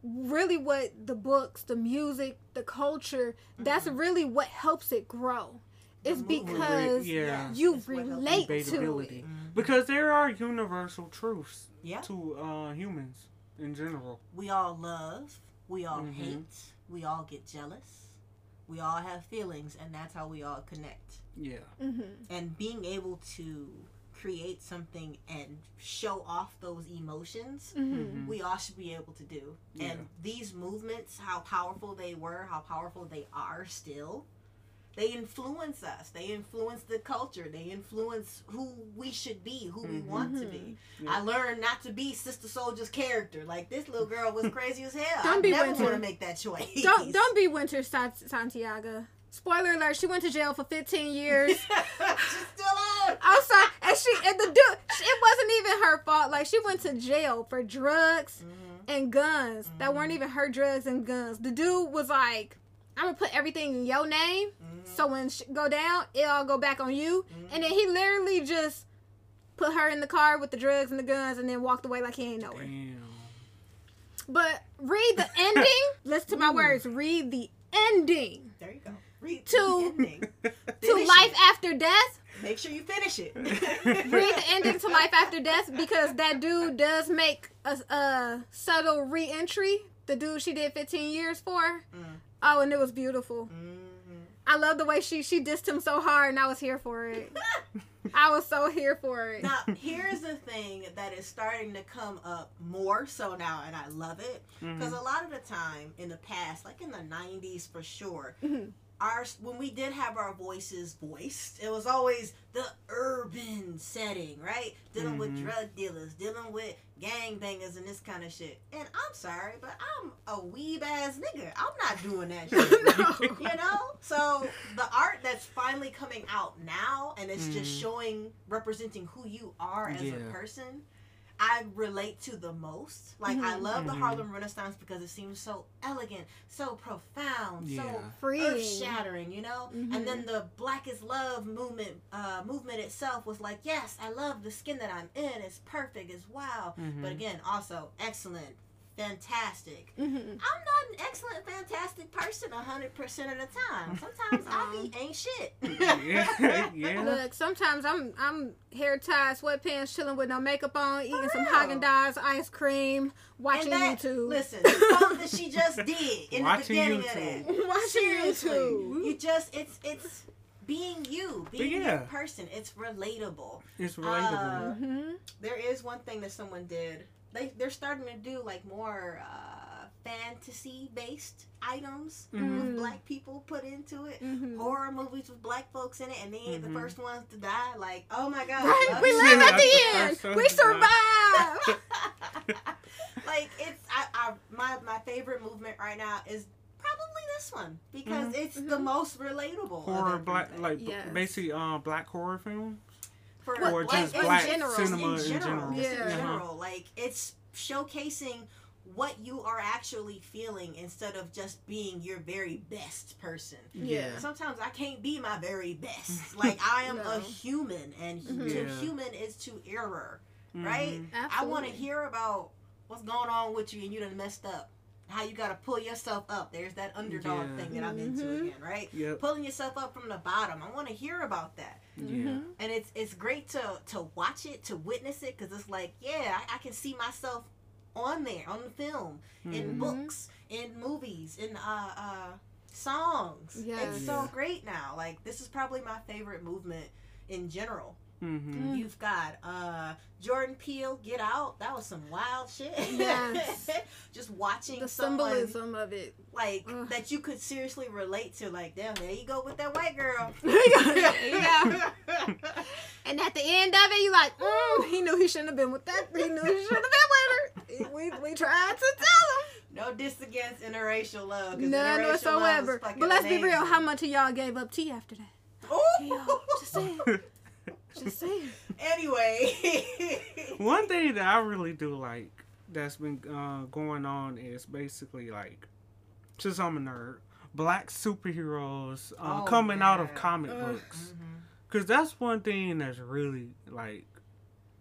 really what the books, the music, the culture, that's really what helps it grow. It's The movement. because Yeah. you That's what helps. relate to it. Debatability. Mhm. Because there are universal truths Yeah. to uh, humans in general. We all love. We all Mhm. hate. We all get jealous. We all have feelings, and that's how we all connect. Yeah. hmm And being able to create something and show off those emotions, hmm Mhm. we all should be able to do. Yeah. And these movements, how powerful they were, how powerful they are still, they influence us. They influence the culture. They influence who we should be, who we Mhm. want to be. Yeah. I learned not to be Sister Souljah's character. Like this little girl was crazy as hell. Don't I be never Winter. want to make that choice. Don't don't be Winter Santiago. Spoiler alert: She went to jail for 15 years. She's still. I'm sorry, and she and the dude. It wasn't even her fault. Like she went to jail for drugs Mhm. and guns that Mhm. weren't even her drugs and guns. The dude was like, "I'm gonna put everything in your name. So when shit go down, it all go back on you." And then he literally just put her in the car with the drugs and the guns, and then walked away like he ain't know her. Damn. But read the ending. Listen to my words. Read the ending There you go. Read To- the ending. to life it. after death. Make sure you finish it. read the ending to life after death because that dude does make a, a subtle re-entry the dude she did 15 years for Mm. oh and it was beautiful Mhm. I love the way she she dissed him so hard and i was here for it i was so here for it Now, here's the thing that is starting to come up more so now, and I love it. Because Mhm. a lot of the time in the past, like in the 90s for sure, Mhm. Our when we did have our voices voiced, it was always the urban setting, right? Dealing with Mhm. drug dealers, dealing with gangbangers and this kind of shit. And I'm sorry, but I'm a weeb ass nigga. I'm not doing that shit. you know so the art that's finally coming out now and it's just Mhm. showing representing who you are as a person i relate to the most like i Mhm. love the Mhm. harlem renaissance because it seems so elegant so profound so Yeah. freeing earth shattering you know Mhm. and then the black is love movement uh movement itself was like yes i love the skin that i'm in it's perfect it's wow Mhm. but again also excellent fantastic Mhm. I'm not an excellent, fantastic person 100% of the time. Sometimes I be ain't shit. yeah. yeah. Look, sometimes I'm I'm hair tied, sweatpants, chilling with no makeup on, eating some real. Haagen Dazs ice cream, watching And that- YouTube. Listen, the song that she just did in Watching the beginning YouTube. of that. watching Seriously, YouTube. you just it's it's being you, being yeah. your person. It's relatable. It's relatable. Uh, hmm There is one thing that someone did. They they're starting to do like more uh, fantasy based items Mhm. with black people put into it. hmm horror movies with black folks in it and they ain't Mhm. the first ones to die. Like, oh my god. Right, we live at the Yeah, end. that's We survive. like it's I, I my my favorite movement right now is probably this one because Mhm. it's the Mhm. most relatable. of horror, black, everything. like b- Yes. basically, um, black horror film. For Well, or like, just in black general, cinema in in general, general. just Yeah. in Uh-huh. general. Like it's showcasing what you are actually feeling instead of just being your very best person. Yeah. Sometimes I can't be my very best. Like I am No. a human, and hu- Mhm. to Yeah. human is to error. Right? Mhm. I want to hear about what's going on with you, and you done messed up. how you gotta pull yourself up. There's that underdog Yeah. thing that I'm into Mhm. again, right? Yep. Pulling yourself up from the bottom. I want to hear about that, Yeah. and it's it's great to to watch it, to witness it, because it's like, yeah, I, I can see myself on there, on the film, in Mhm. books, in movies, in uh uh songs. Yes. It's so Yeah. great now. Like this is probably my favorite movement in general. Mm-hmm. Mm. You've got uh Jordan Peele, Get Out. That was some wild shit. Yes. Just watching The someone symbolism of it. like Ugh. that you could seriously relate to. Like, damn, there you go with that white girl. There you go. And at the end of it, you like, mm, he knew he shouldn't have been with that. He knew he should have been with her. We, we tried to tell him. no diss against interracial love. 'cause him. None interracial love whatsoever. fucking But let's be real. How much of y'all gave up tea after that? Ooh. Y'all, just saying. Just saying. Anyway. One thing that I really do like that's been uh, going on is basically like, since I'm a nerd, black superheroes uh, Oh, coming out of comic Ugh. books. Mhm. Cause that's one thing that's really like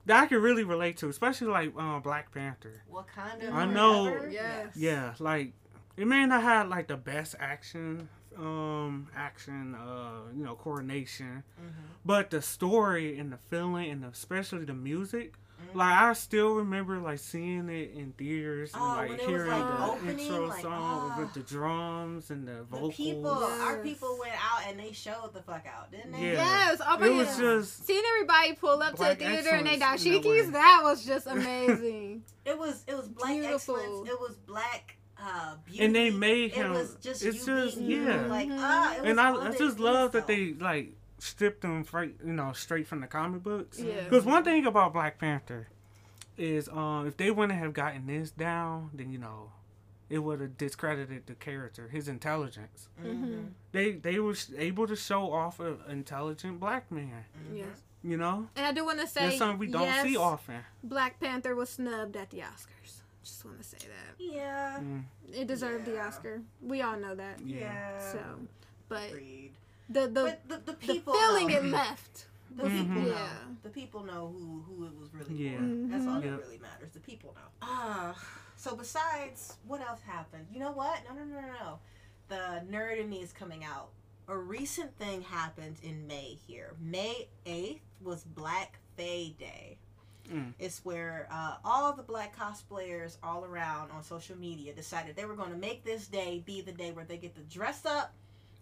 that I can really relate to, especially like uh, Black Panther. Wakanda. I know- Yes. Yeah, like it may not have like the best action, um, action, uh, you know, coordination, Mhm. but the story and the feeling and especially the music. Mhm. Like I still remember like seeing it in theaters and Oh, like when it was, hearing like, the opening, intro like, song ah. with the drums and the vocals. The vocals. people, our people went out and they showed the fuck out, didn't they? Yeah. Yes. Oh my it was just Seeing everybody pull up to the theater and they excellence in that dashikis, that was just amazing. It was it was black Beautiful. excellence. It was black uh beauty. and they made It him. was just it's you just being you. yeah. Like it was and I, all I just love that they like stripped him right, you know, straight from the comic books. Yeah. Because one thing about Black Panther is, um, if they wouldn't have gotten this down, then you know, it would have discredited the character, his intelligence. Mhm. They they were able to show off an intelligent black man. Yes. You know, And I do want to say, that's something we don't yes, see often. Black Panther was snubbed at the Oscars. Just want to say that Yeah. Mm, it deserved the Oscar. We all know that. yeah. Yeah. So, but Agreed. the the But the, the the people feeling know. it left. The people Mhm. know. Yeah. The people know who who it was really Yeah. for. That's all Mhm. that really matters. The people know. Ah. so besides, what else happened? You know what? No, no, no, no, no. The nerd in me is coming out. A recent thing happened in May here. May eighth was Black Fae Day. Mm. It's where uh, all the black cosplayers all around on social media decided they were going to make this day be the day where they get to dress up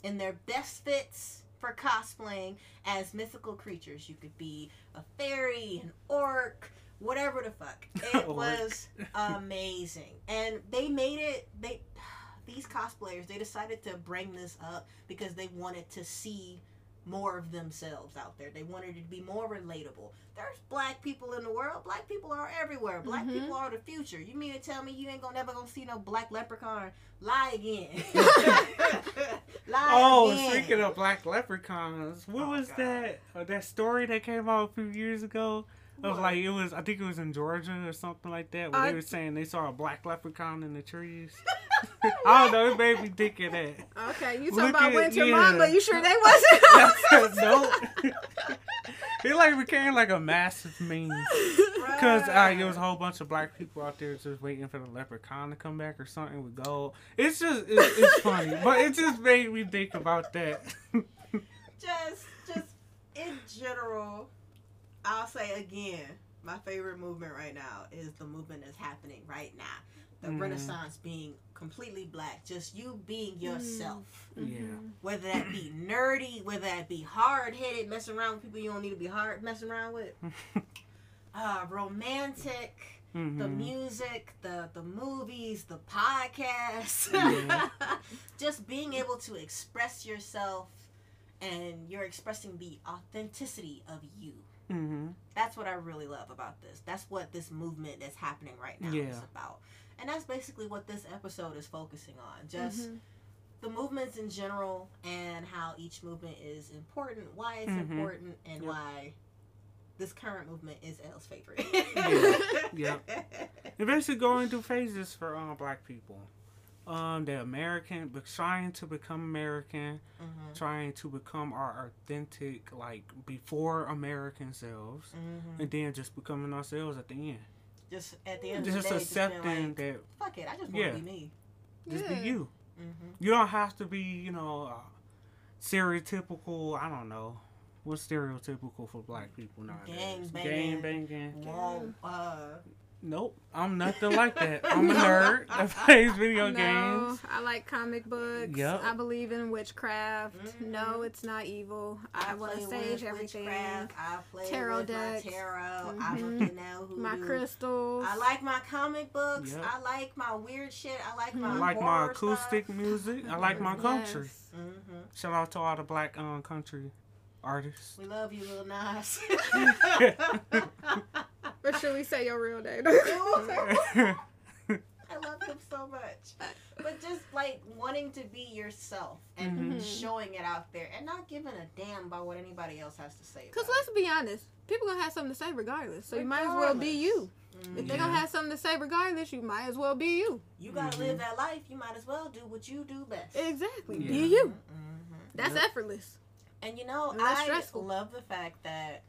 in their best fits for cosplaying as mythical creatures. You could be a fairy, an orc, whatever the fuck. It was amazing. And they made it they these cosplayers, they decided to bring this up because they wanted to see more of themselves out there. They wanted it to be more relatable. There's black people in the world. Black people are everywhere. Black Mhm. people are the future. You mean to tell me you ain't gonna never gonna see no black leprechaun? Lie again. Lie Oh, again. speaking of black leprechauns, what Oh, was God. that? Uh, that story that came out a few years ago of What? like it was. I think it was in Georgia or something like that, where I- they were saying they saw a black leprechaun in the trees. I don't know. It made me think of that. Okay, you talking Look about at- Winter yeah. Mama? You sure they wasn't? no. it like became like a massive meme because uh, there was a whole bunch of black people out there just waiting for the leprechaun to come back or something with gold. It's just it's, it's funny, but it just made me think about that. just just in general, I'll say again, my favorite movement right now is the movement that's happening right now. The Mhm. Renaissance being completely black, just you being yourself. Yeah. Whether that be nerdy, whether that be hard headed, messing around with people you don't need to be hard messing around with. uh, romantic, the Mhm. music, the the movies, the podcasts. Yeah. Just being able to express yourself and you're expressing the authenticity of you. Mhm. That's what I really love about this. That's what this movement that's happening right now is about. And that's basically what this episode is focusing on. Just Mhm. the movements in general and how each movement is important, why it's Mhm. important, and Yep. why this current movement is L's favorite. Yeah. They're basically going through phases for um, black people. Um, they're American, but trying to become American, Mhm. trying to become our authentic, like before American selves, Mhm. and then just becoming ourselves at the end. Just at the end of the day, accepting just being like, that, fuck it, I just want Yeah. to be me. Just Yeah. be you. Mm-hmm. You don't have to be, you know, uh, stereotypical. I don't know. What's stereotypical for black people nowadays? Gang Gang banging. banging. Whoa, uh, Nope, I'm nothing like that. I'm a nerd that plays video no, games. I like comic books. Yep. I believe in witchcraft. Mhm. No, it's not evil. I, want play to sage with everything. witchcraft, I play Tarot with decks. my tarot. I Mhm. fucking know who My do. crystals. I like my comic books. Yep. I like my weird shit. I like my I like my acoustic stuff. music. I like my country. Yes. Mm-hmm. Shout out to all the black um, country artists. We love you, Lil Nas. Or should we say your real name? I love him so much. But just like wanting to be yourself and Mhm. showing it out there and not giving a damn about what anybody else has to say. Because let's be honest, people gonna have something to say regardless. So you might as well be Regardless. you. it. If they gonna have something to say regardless, you might as well be you. You gotta Mhm. live that life. You might as well do what you do best. Exactly. Yeah. Be you. Mhm. That's Yep. effortless. And you know, And I stressful. love the fact that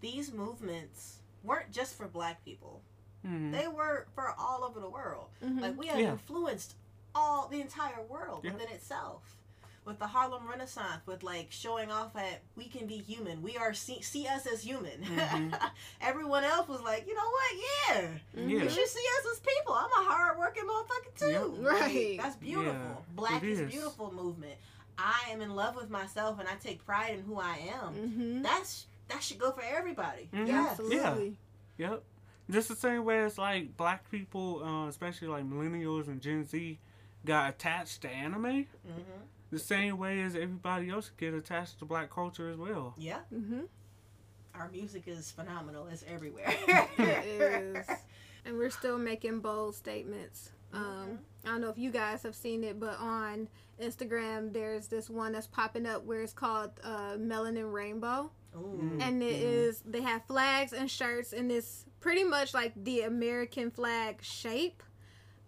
these movements weren't just for black people. Mhm. They were for all over the world. Mhm. Like we have Yeah. influenced all the entire world Yeah. within itself. With the Harlem Renaissance, with like showing off that we can be human, we are see, see us as human. Mhm. Everyone else was like, you know what? Yeah, Mhm. Yeah. you should see us as people. I'm a hardworking motherfucker too. Yep. Like, Right. that's beautiful. Yeah, Black it is is. beautiful movement. I am in love with myself and I take pride in who I am. Mhm. That's that should go for everybody. Mhm. Yes. Absolutely. Yep. Just the same way as like black people, uh, especially like millennials and Gen Z, got attached to anime. hmm The same way as everybody else get attached to black culture as well. Yeah. Mhm. Our music is phenomenal. It's everywhere. It is. And we're still making bold statements. Um, I don't know if you guys have seen it, but on Instagram, there's this one that's popping up where it's called uh, Melanin Rainbow. Ooh. And it Mhm. is they have flags and shirts and this pretty much like the American flag shape.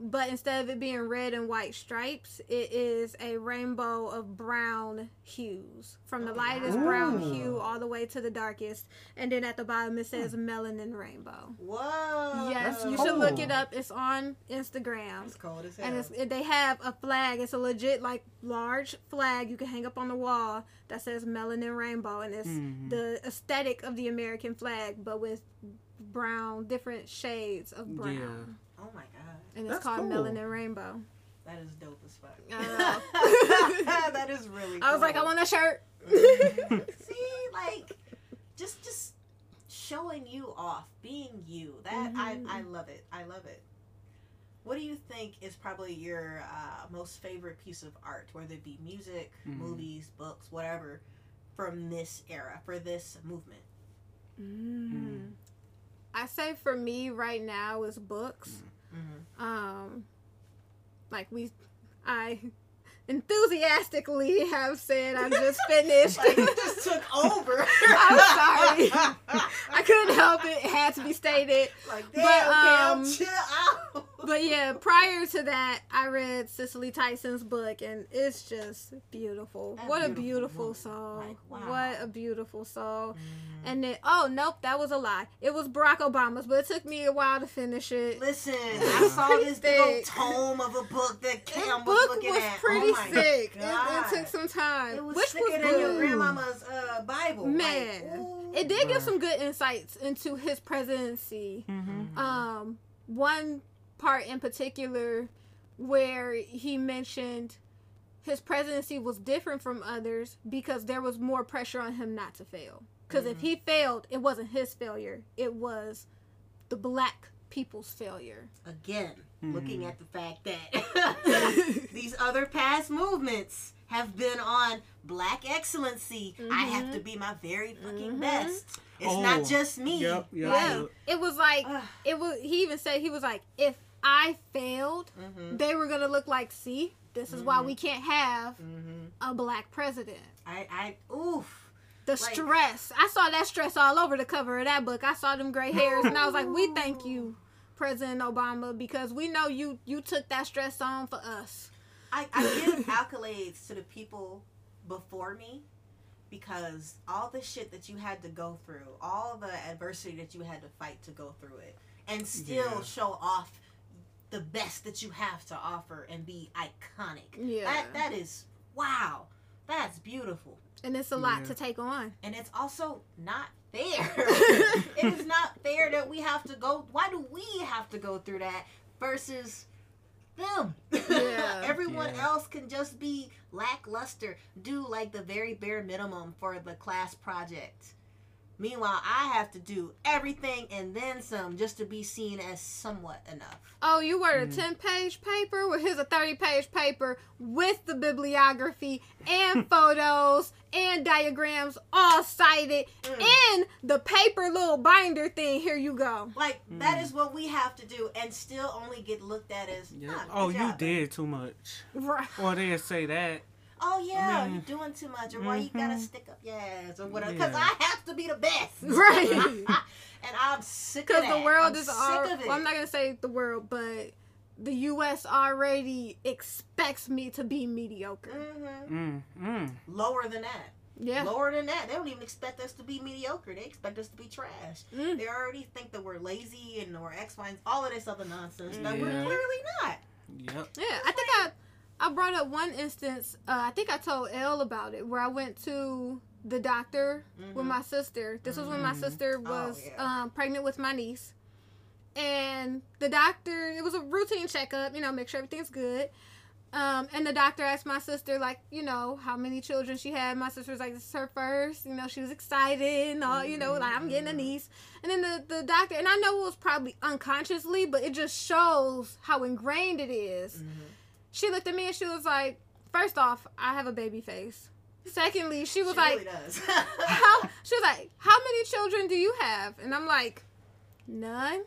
But instead of it being red and white stripes, it is a rainbow of brown hues. From the lightest wow. brown hue all the way to the darkest. And then at the bottom it says melanin rainbow. Whoa. Yes, That's you should look it up. It's on Instagram. That's cold as hell. And it's, they have a flag. It's a legit, like, large flag you can hang up on the wall that says melanin rainbow. And it's Mhm. the aesthetic of the American flag, but with brown, different shades of brown. Yeah. Oh my god. And it's That's called cool. melanin rainbow. That is dope as fuck. I that is really I was like, I want a shirt. See, like, just just showing you off, being you. That I Mhm. I love it. I love it. What do you think is probably your uh, most favorite piece of art, whether it be music, Mhm. movies, books, whatever, from this era, for this movement? Mm. I say for me right now is books. Mm-hmm. Um, like we, I enthusiastically have said I just finished. Like, just took over. I'm sorry. I couldn't help it. It had to be stated. Like, But, um, chill out. But yeah, prior to that, I read Cicely Tyson's book, and it's just beautiful. That what a beautiful beautiful woman. soul! Like, wow. What a beautiful soul! Mhm. And then, oh nope, that was a lie. It was Barack Obama's, but it took me a while to finish it. Listen, I saw this big old tome of a book that Cam was book looking was at. pretty oh my thick. It, it took some time, It was which thicker was than your grandmama's uh, Bible. Man, Like, ooh. It did give some good insights into his presidency. Mhm. um one part in particular where he mentioned his presidency was different from others because there was more pressure on him not to fail because if Mhm. he failed it wasn't his failure it was the black people's failure Again, looking Mhm. at the fact that these other past movements have been on black excellency. I have to be my very fucking Mhm. best. It's Oh, not just me. Yep, yep, yeah yep. it was like it was he even said he was like if i failed Mhm. they were gonna look like see this is why Mhm. we can't have Mhm. a black president I, I, oof. The Like- stress. I saw that stress all over the cover of that book. I saw them gray hairs and I was like, "We thank you, President Obama, because we know you you took that stress on for us." I, I give accolades to the people before me because all the shit that you had to go through, all the adversity that you had to fight to go through it, and still Yeah. show off the best that you have to offer and be iconic. Yeah. That that is wow. That's beautiful. and it's a lot Yeah. to take on. And it's also not fair. it is not fair that we have to go why do we have to go through that versus them? Yeah. Everyone Yeah. else can just be lackluster, do like the very bare minimum for the class project. Meanwhile, I have to do everything and then some just to be seen as somewhat enough. Oh, you wrote a Mm. 10 page paper? Well, here's a 30 page paper with the bibliography and photos and diagrams all cited Mm. in the paper little binder thing. Here you go. Like that is what we have to do, and still only get looked at as. Yeah. "Huh, Oh, good you job, did too much. Right. Or they'll say that. Oh yeah, I mean- you're doing too much, or why you gotta Mhm. stick up your ass, or whatever. Because Yeah. I have to be the best, Right. and I'm sick of Because the world I'm is sick all. of it. Well, I'm not going to say the world, but the U.S. already expects me to be mediocre. Mhm. Mm, mm. Lower than that. Yeah. Lower than that. They don't even expect us to be mediocre. They expect us to be trash. Mm. They already think that we're lazy and we're X, Y, and all of this other nonsense that we're clearly not. Yep. Yeah, I think I I brought up one instance. Uh, I think I told Elle about it, where I went to the doctor with Mhm. my sister. This was when my Mhm. sister Oh, was yeah. um, pregnant with my niece, and the doctor. It was a routine checkup, you know, make sure everything's good. Um, and the doctor asked my sister, like, you know, how many children she had. My sister was like, this is her first. You know, she was excited and all, you know, like, I'm getting a Mhm. niece. And then the, the doctor, and I know it was probably unconsciously, but it just shows how ingrained it is she looked at me and she was like, first off, I have a baby face. Secondly, she was She like, really does. how? She was like, how many children do you have? And I'm like, none. And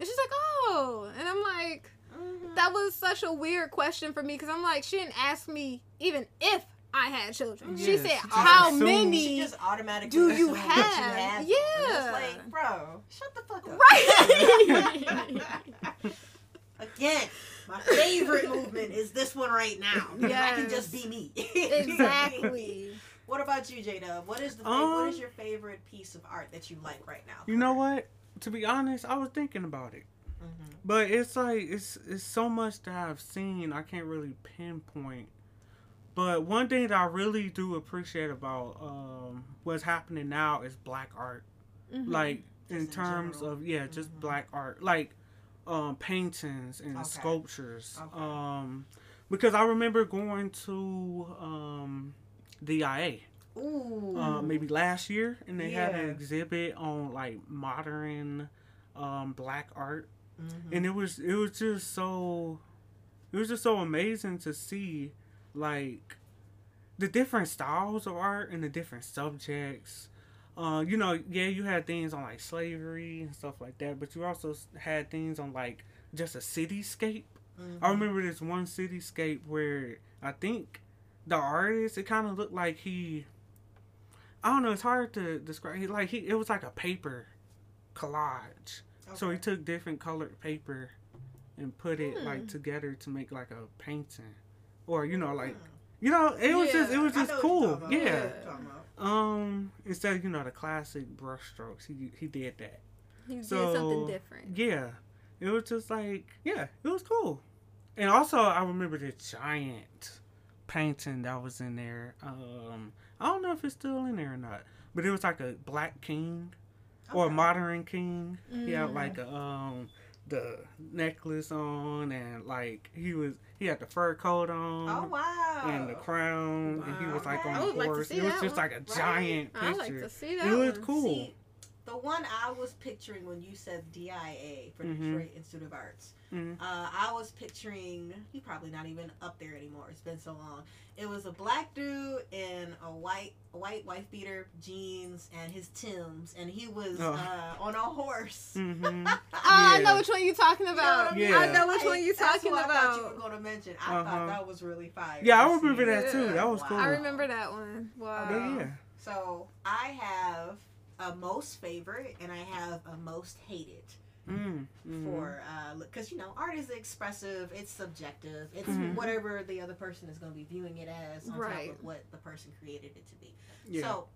she's like, oh. And I'm like, Mhm. that was such a weird question for me because I'm like, she didn't ask me even if I had children. she Yeah, said, she just how assumed. She many? just automatically do you assumed that you have? Yeah. And like, bro, shut the fuck up. Right. Again, my favorite movement is this one right now. Yeah, I can just be me. exactly. What about you, J Dub? What is the fa- Um, what is your favorite piece of art that you like right now? You know what? To be honest, I was thinking about it. Mhm. But it's like it's it's so much that I've seen I can't really pinpoint. But one thing that I really do appreciate about um, what's happening now is black art. Mhm. Like Just in in terms general. of yeah, just Mhm. black art. Like um, paintings and Okay. sculptures. Okay. Um, because I remember going to um, the DIA Ooh. uh, maybe last year, and they had an exhibit on like modern um, black art Mhm. and it was it was just so it was just so amazing to see like the different styles of art and the different subjects uh you know yeah you had things on like slavery and stuff like that but you also had things on like just a cityscape Mhm. i remember this one cityscape where i think the artist it kind of looked like he i don't know it's hard to describe he like he it was like a paper collage so he took different colored paper and put it Hmm. like together to make like a painting, or you know like Hmm. You know it was just it was just know what you're cool. Yeah. I know you're talking about. Um. Instead of you know the classic brushstrokes, he he did that. He did something different. Yeah. It was just like yeah, it was cool. And also I remember the giant painting that was in there. Um. I don't know if it's still in there or not, but it was like a black king or a modern king. He had Mm. like a um the necklace on and like he was he had the fur coat on Oh wow. and the crown and he was like on a would like horse. it was just like a Right? giant I like picture. to see that. it was cool. See, the one I was picturing when you said DIA for Mhm. Detroit Institute of Arts, Mhm. uh, I was picturing he probably not even up there anymore. It's been so long. It was a black dude in a white a white wife beater, jeans, and his Tims, and he was Oh. uh, on a horse. Mhm. Oh, I know which one you're talking You know about. I mean? Yeah. I know which one you're that's talking who I thought you about. were going to mention. I Uh-huh. thought that was really fire. Yeah, I remember that too. That was Wow. cool. I remember that one. Wow. But yeah. So I have a most favorite and I have a most hated Mm, for because you know art is expressive, it's subjective, it's Mhm. whatever the other person is going to be viewing it as on Right. top of what the person created it to be. yeah. So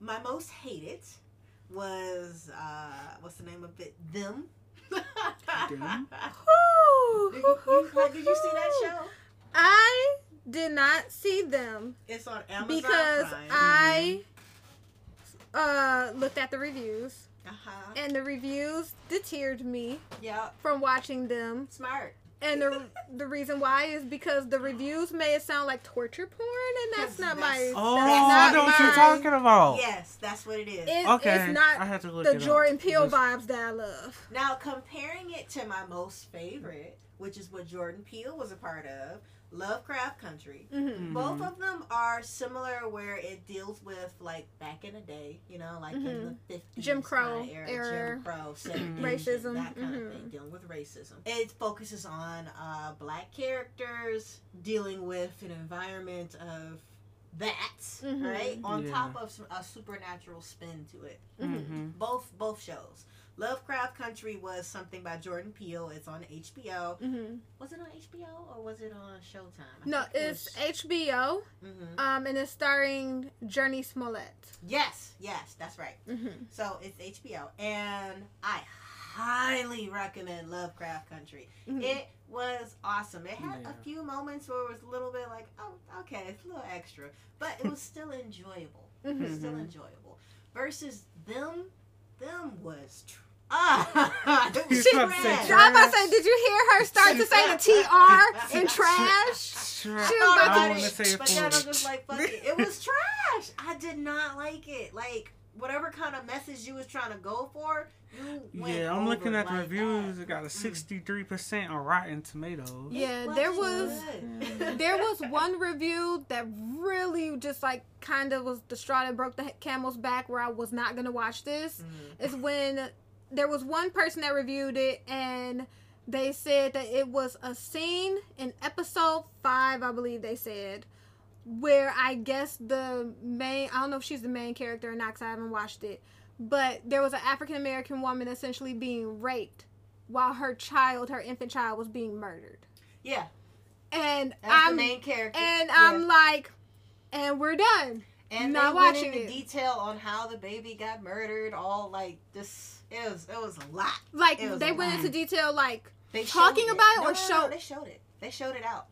my most hated was uh what's the name of it? Them. Damn. Did you, you- did you see that show? I did not see them It's on Amazon because Prime. I uh looked at the reviews uh-huh. and the reviews deterred me Yeah, from watching them. smart. And the the reason why is because the reviews made it sound like torture porn, and that's not that's- my. Oh, that's I know what you're talking about. Yes, that's what it is. It, Okay, it's not I had to look the it up. Jordan Peele vibes that I love. Now, comparing it to my most favorite, which is what Jordan Peele was a part of, Lovecraft Country. Mm-hmm. Both of them are similar where it deals with like back in the day, you know, like in the 50s Mm-hmm. Jim Crow kinda era, era. Jim Crow, segregation, Racism, that kind mhm. of thing, dealing with racism. It focuses on uh, black characters dealing with an environment of that, Mhm. right? On Yeah. top of some, a supernatural spin to it Mm-hmm. both both shows. Lovecraft Country was something by Jordan Peele. It's on HBO. Mm-hmm. Was it on HBO or was it on Showtime? No, it's HBO, hmm um, and it's starring Jurnee Smollett. Yes, yes, that's right. Mm-hmm. So it's HBO, and I highly recommend Lovecraft Country. Mhm. It was awesome. It had Yeah. a few moments where it was a little bit like, oh, okay, it's a little extra, but it was still enjoyable. It was still Mhm. enjoyable. Versus them, them was. Tr- ah, it was You about to say trash. So I'm about to say, did you hear her start to say the TR in trash? Sure. She was about I about want to- to say it but then I'm just like, fuck it. It was trash. I did not like it. Like, whatever kind of message you was trying to go for, you went Yeah, I'm looking over at the like reviews. that. It got a Mm. 63% on Rotten Tomatoes. Yeah, there was good. there was one review that really just like kind of was the straw that broke the camel's back where I was not gonna watch this. Mhm. Is when there was one person that reviewed it and they said that it was a scene in episode five, I believe they said, where I guess the main I don't know if she's the main character or not because I haven't watched it, but there was an African American woman essentially being raped while her child, her infant child, was being murdered. Yeah, And that's I'm the main character. and Yeah. I'm like, and we're done. and not they went watching into it. detail on how the baby got murdered. All like this. It was it was a lot. Like they went lot. into detail, like They Talking showed about it No, or no, no, show- They showed it. They showed it out.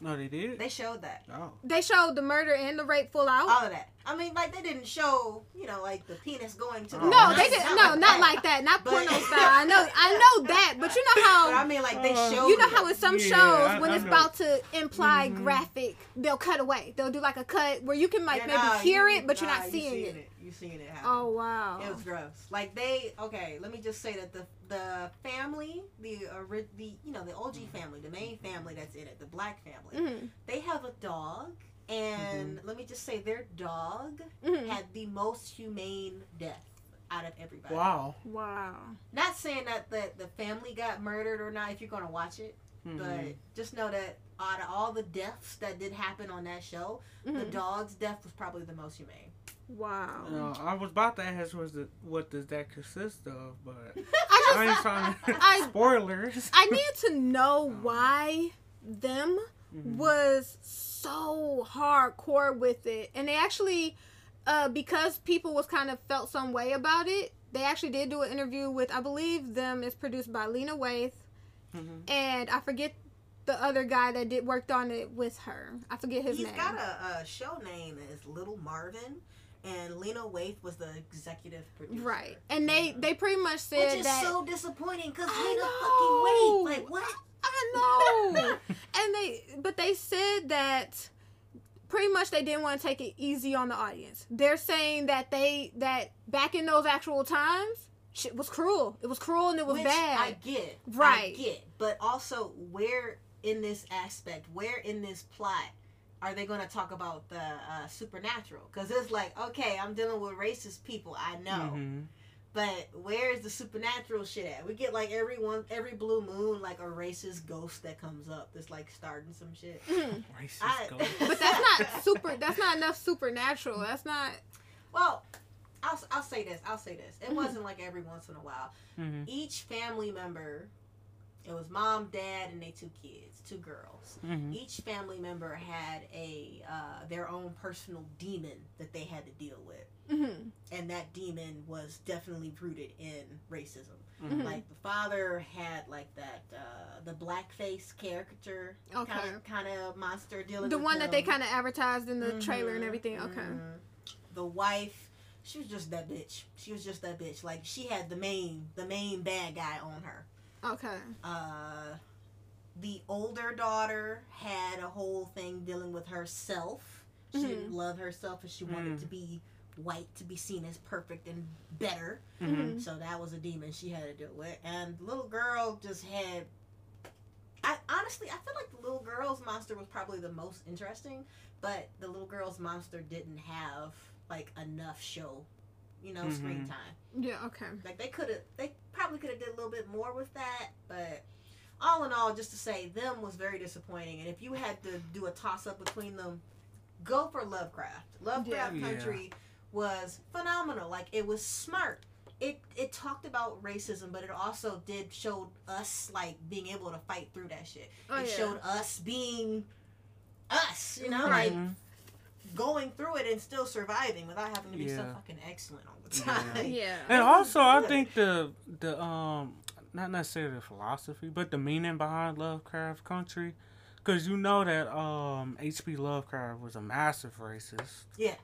No, they did? They showed that. oh. they showed the murder and the rape full out. All of that. I mean, like they didn't show, you know, like the penis going to the. Oh, no, they didn't. No, not like that. Not But- porno style. I know. I know that. But you know But I mean, like they Uh, showed. You know how in some Yeah, shows I- when I it's know. about to imply Mhm. graphic, they'll cut away. They'll do like a cut where you can like Yeah, maybe nah, hear you- it, but you're nah, not you seeing it. You seeing it happen. Oh wow. It was gross. Like they okay. Let me just say that the the family, the ori- the you know the OG family, the main family that's in it, the black family, Mhm, they have a dog, and let me just say their dog mhm. had the most humane death out of everybody. Wow. Wow. Not saying that the the family got murdered or not. If you're gonna watch it, Mhm. but just know that out of all the deaths that did happen on that show, the Mhm. dog's death was probably the most humane. Wow. Uh, I was about to ask was the, what does that consist of, but I just, I just ain't trying to I- spoilers. I need to know why them Mhm. was so hardcore with it and they actually uh because people was kind of felt some way about it they actually did do an interview with i believe them is produced by lena waithe Mhm. and i forget the other guy that did worked on it with her i forget his He's name He's got a, a show name is Little Marvin, and Lena Waithe was the executive producer. right and they they pretty much said Which said is that so disappointing because Lena know. fucking Waithe. Like what? I know. and they but they said that pretty much they didn't want to take it easy on the audience. They're saying that they that back in those actual times, shit was cruel. It was cruel and it was Which bad. I get. Right? I get. But also, where in this aspect, where in this plot are they going to talk about the uh, supernatural? Because it's like, okay, I'm dealing with racist people. I know. Mhm. But where's the supernatural shit at? We get like every one, every blue moon, like a racist ghost that comes up that's like starting some shit. Mhm. Racist I- ghost. But that's not super. That's not enough supernatural. That's not. Well, I'll, I'll say this. I'll say this. It Mhm. wasn't like every once in a while. Mhm. Each family member It was mom, dad, and they two kids, two girls. Mhm. Each family member had a uh, their own personal demon that they had to deal with, hmm and that demon was definitely rooted in racism. Mhm. Like the father had like that uh, the blackface caricature Okay. kind of monster dealing. The one that they kind of advertised in the trailer and everything. Okay. mhm. The wife, she was just that bitch. She was just that bitch. Like she had the main the main bad guy on her. Okay. Uh, the older daughter had a whole thing dealing with herself. She didn't love herself, and she wanted Mm. to be white to be seen as perfect and better. Mhm. So that was a demon she had to deal with. And the little girl just had. I honestly, I feel like the little girl's monster was probably the most interesting, but the little girl's monster didn't have like enough show, you know, screen Mhm. time. Yeah. Okay. Like they could have, they probably could have did a little bit more with that, but all in all, just to say, them was very disappointing. And if you had to do a toss up between them, go for Lovecraft. Lovecraft Yeah. Country was phenomenal. Like it was smart. It it talked about racism, but it also did show us like being able to fight through that shit. Oh it yeah. showed us being us, you know, Right. like Mhm. Going through it and still surviving without having to be so fucking excellent all the time. yeah. And also, I think the the um not necessarily the philosophy, but the meaning behind Lovecraft Country, because you know that um H.P. Lovecraft was a massive racist. Yes.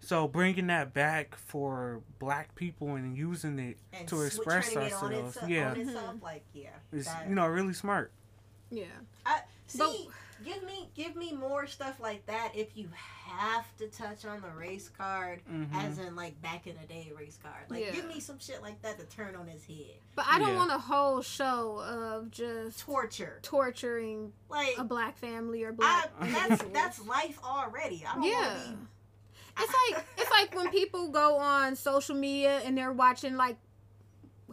So bringing that back for black people and using it and to express turning it on ourselves, itself, yeah. on itself, like yeah, is that- you know really smart. Yeah. I, see, But- give me give me more stuff like that if you have to touch on the race card, Mhm. as in like back in the day race card. Like Yeah. give me some shit like that to turn on his head. But I don't Yeah. want a whole show of just Torture, torturing like a black family or I, black. that's that's life already. I don't yeah. want to be. It's like it's like when people go on social media and they're watching like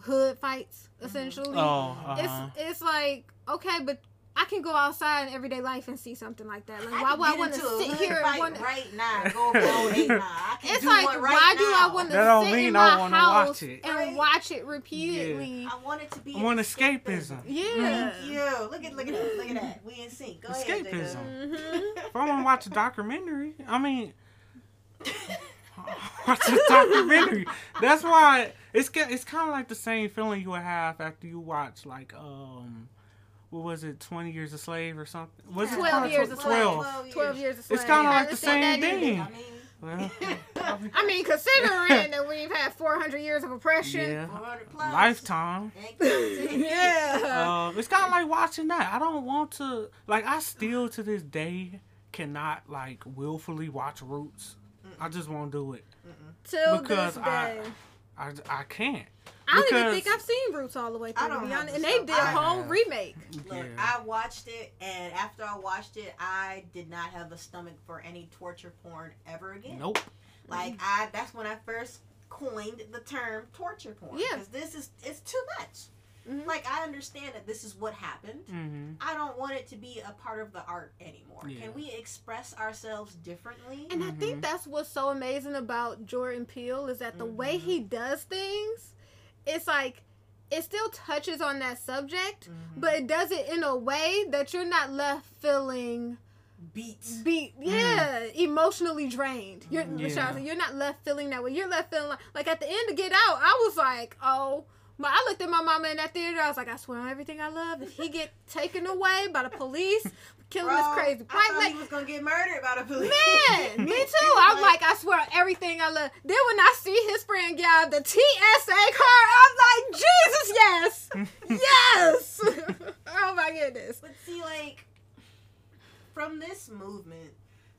hood fights essentially. Oh, uh-huh. It's it's like okay, but I can go outside in everyday life and see something like that. Like why would I get want to sit here and fight want right now? Go go eight now. I can It's do like one right why do I want to That don't sit mean in my wanna house watch it. and Right. watch it repeatedly? I want it to be. I want escapism. escapism. Yeah. Thank you. Look at look at that. Look at that. We in sync. Go ahead. Escapism. Jada. Mhm. If I want to watch a documentary, I mean, watch a documentary. That's why it's it's kind of like the same feeling you would have after you watch like um, what was it, Twenty Years a Slave or something? Was it Twelve called years a tw- slave. Twelve. Twelve years of slave. It's kinda like the same thing. I mean, Well, I mean, considering that we've had 400 years of oppression. yeah, 400 plus. lifetime. Yeah. Uh, it's kind of like watching that. I don't want to like. I still to this day cannot like willfully watch Roots. I just won't do it. Till because this day. I, I I can't. I, don't even think I've seen Roots all the way through, to don't be honest. the And they did a whole have. remake. Look, Yeah. I watched it, and after I watched it, I did not have the stomach for any torture porn ever again. Nope. Like I, that's when I first coined the term torture porn. Yeah. Because this is it's too much. Mhm. Like I understand that this is what happened. Mm-hmm. I don't want it to be a part of the art anymore. Yeah. Can we express ourselves differently? And I think Mhm. that's what's so amazing about Jordan Peele is that the way he does things, it's like it still touches on that subject, Mhm. but it does it in a way that you're not left feeling beats. beat yeah emotionally drained. You're. Yeah. you're not left feeling that way. You're left feeling like like at the end to Get Out, I was like, oh. But I looked at my mama in that theater. I was like, I swear on everything I love. If he get taken away by the police, killing this Bro, crazy I white thought man, he was gonna get murdered by the police. Man, me too. I'm like, I swear, on everything I love. Then when I see his friend get the TSA car, I'm like, Jesus, yes, yes. oh my goodness. But see, like, from this movement,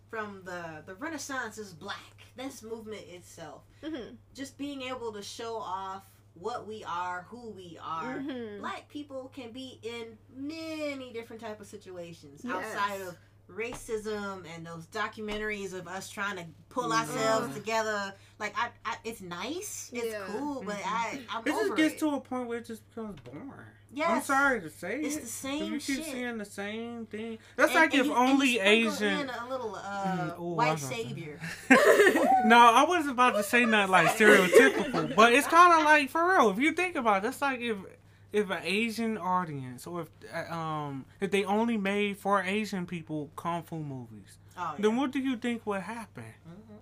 from the the Renaissance is black. This movement itself, Mhm. just being able to show off what we are, who we are. Mhm. Black people can be in many different type of situations Yes. outside of racism and those documentaries of us trying to pull Yeah. ourselves together. Like, I, I, it's nice, it's Yeah. cool, but Mhm. I, I'm It over just gets it. to a point where it just becomes boring. I'm sorry to say It's it. the same you keep shit. seeing the same thing. That's And- like and if you- only Asian. in a little uh, Mm, ooh, white was gonna say. savior. No, I wasn't about to say nothing like stereotypical, but it's kind of like for real. If you think about it, that's like if if an Asian audience or if uh, um if they only made for Asian people kung fu movies, Oh, yeah. then what do you think would happen? Mhm.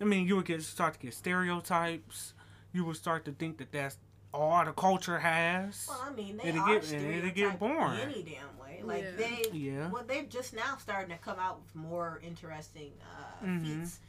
I mean, you would get start to get stereotypes. You would start to think that that's all the culture has. Well, I mean, they It'll are get- and it'll get stereotyped boring. any damn way. Like Yeah. they, Yeah. well, they're just now starting to come out with more interesting uh, Mhm. feats.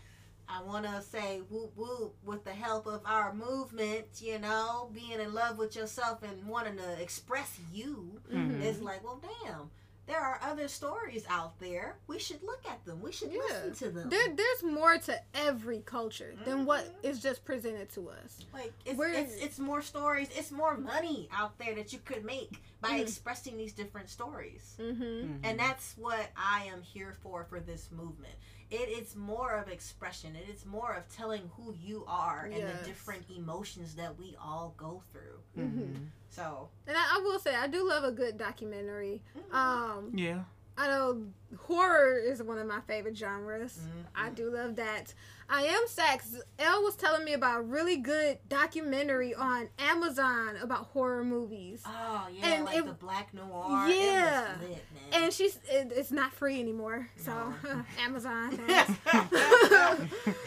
I want to say whoop whoop with the help of our movement, you know, being in love with yourself and wanting to express you. Mhm. It's like, well, damn, there are other stories out there. We should look at them. We should Yeah. listen to them. There, there's more to every culture than what Mhm. is just presented to us. Like it's, Where- it's it's more stories. It's more money out there that you could make by Mhm. expressing these different stories. Mm-hmm. Mhm. And that's what I am here for for this movement. It is more of expression. It is more of telling who you are and the different emotions that we all go through. Mhm. So, And I, I will say, I do love a good documentary. Um, Yeah. I know horror is one of my favorite genres. Mhm. I do love that. I am sad 'cause Elle was telling me about a really good documentary on Amazon about horror movies. oh yeah, And like it- the black noir. Yeah. it was lit, man. And she's it, it's not free anymore. So No. Amazon. thanks.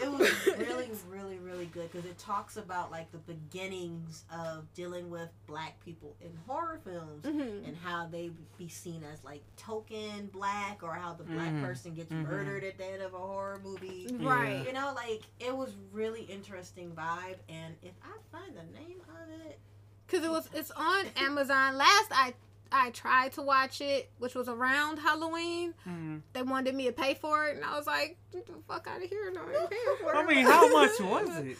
it was really, really, really good because it talks about like the beginnings of dealing with black people in horror films Mhm. and how they be seen as like token black or how the black Mhm. person gets Mhm. murdered at the end of a horror movie. Right. You know, like it was really interesting vibe, and if I find the name of it, Cause it was it's on Amazon. Last I I tried to watch it, which was around Halloween. Mhm. They wanted me to pay for it, and I was like, "Get the fuck out of here! No, I ain't for it." I mean, how much was it?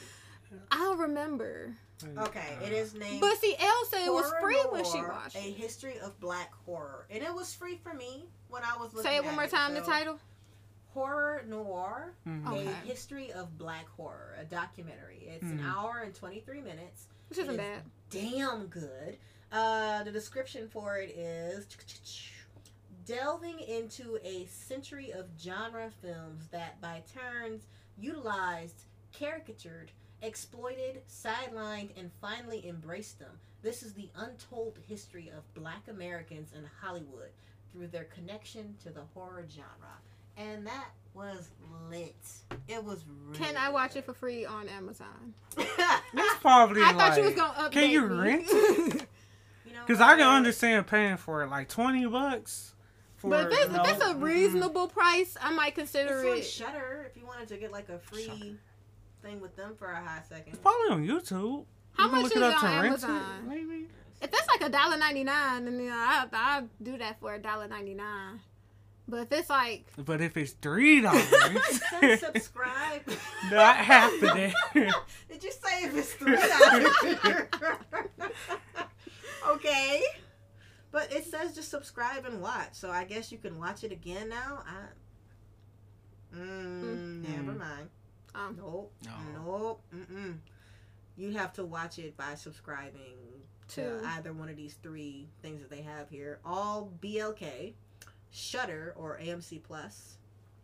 I don't remember. okay, it is named. But see, Elle said it was free when she watched A it. History of Black Horror, and it was free for me when I was looking. Say it one at more time. so- The title. Horror Noir, Mhm. Okay. a history of black horror, a documentary. It's an Mhm. hour and 23 minutes. Which isn't bad. Damn good. Uh, the description for it is delving into a century of genre films that by turns utilized, caricatured, exploited, sidelined, and finally embraced them. This is the untold history of black Americans in Hollywood through their connection to the horror genre. And that was lit. It was really Can I watch good. it for free on Amazon? That's probably I like, thought you was gonna update can you me. rent You know Because I can understand paying for it like twenty bucks. For, but if it's, you know, if it's a reasonable price, I might consider It's on it. Shutter if you wanted to get like a free thing with them for a hot second. It's probably on YouTube. How You can much look is it up it to on rent Amazon? It, maybe. If that's like a dollar ninety nine, then you know, I I do that for a dollar ninety nine. But if it's like But if it's three dollars, subscribe. not happening. Did you say if it's three dollars? okay. But it says just subscribe and watch, so I guess you can watch it again now. I, mm, never mind. um, Nope. No. Nope. Mm-mm. You have to watch it by subscribing to To- either one of these three things that they have here. All BLK, Shutter or AMC Plus.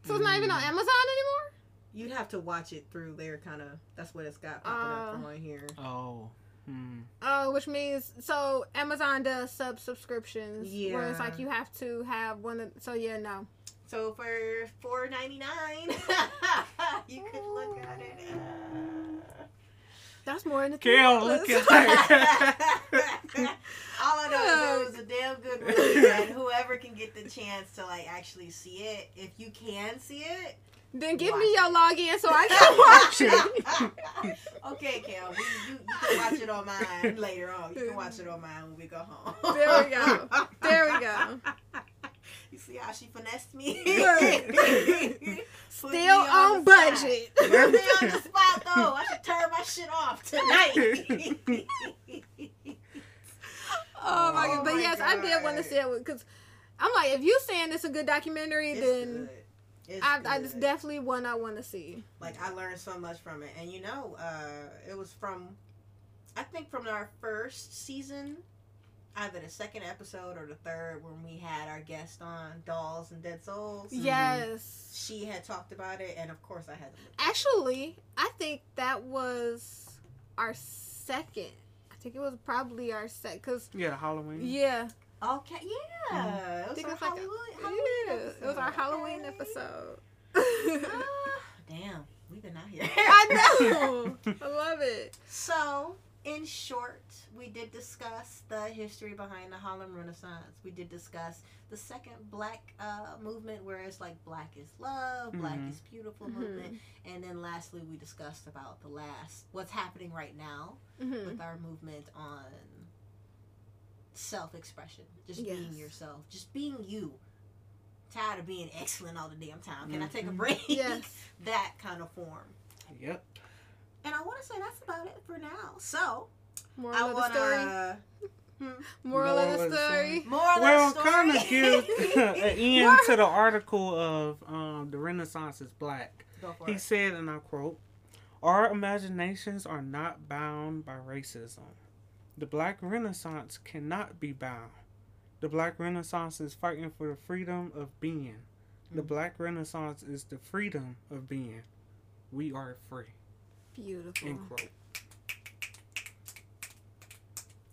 so it's not even on Mm. Amazon anymore. You'd have to watch it through their kind of. That's what it's got popping up Uh. on here. Oh. Hmm. Oh, which means so Amazon does sub subscriptions. Where it's like you have to have one of so yeah, no. So for four ninety nine, you could look at it. That's more in the Gail, look at her. All I know is it was a damn good movie, and whoever can get the chance to like actually see it, if you can see it, Then give Watch me your it. login so I can watch it. okay, Kel, we, you, you can watch it on mine later on. You can watch it on mine when we go home. There we go. There we go. See how she finessed me? Put me Still on spot. budget. Put me on the spot though. I should turn my shit off tonight. Oh my Oh god! But my yes, I did want to God. see it because I'm like, if you saying it's a good documentary, It's then good. It's I, I good. definitely one I want to see. like I learned so much from it, and you know, uh, it was from, I think from our first season, either the second episode or the third when we had our guest on Dolls and Dead Souls. Yes. She had talked about it, and of course I had. Actually, I think that was our second. I think it was probably our second. cause Yeah, Halloween. yeah, Okay, yeah. It was think our it was like a- Halloween, Halloween yeah, it was our episode. Halloween Okay. episode. Ah, damn, we've been out here. I know. I love it. So, in short, we did discuss the history behind the Harlem Renaissance. We did discuss the second black uh, movement, where it's like black is love, black Mhm. is beautiful Mhm. movement. And then lastly, we discussed about the last, what's happening right now Mhm. with our movement on self expression. Just being yourself, just being you. Tired of being excellent all the damn time. Can I take a break? Yes. that kind of form. Yep. And I want to say that's about it for now. So, Moral I of want the story. to. Moral of the story. More Well, of the kind of gives an end What? to the article of um, the Renaissance is black. Go for He it. said, and I quote, Our imaginations are not bound by racism. The Black Renaissance cannot be bound. The Black Renaissance is fighting for the freedom of being. The Mm. Black Renaissance is the freedom of being. We are free. Beautiful. End quote.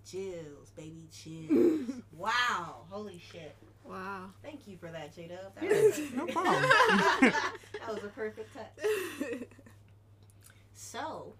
Chills, baby, chills. wow. Holy shit. Wow. Thank you for that, J Dub. No problem. that was a perfect touch. So,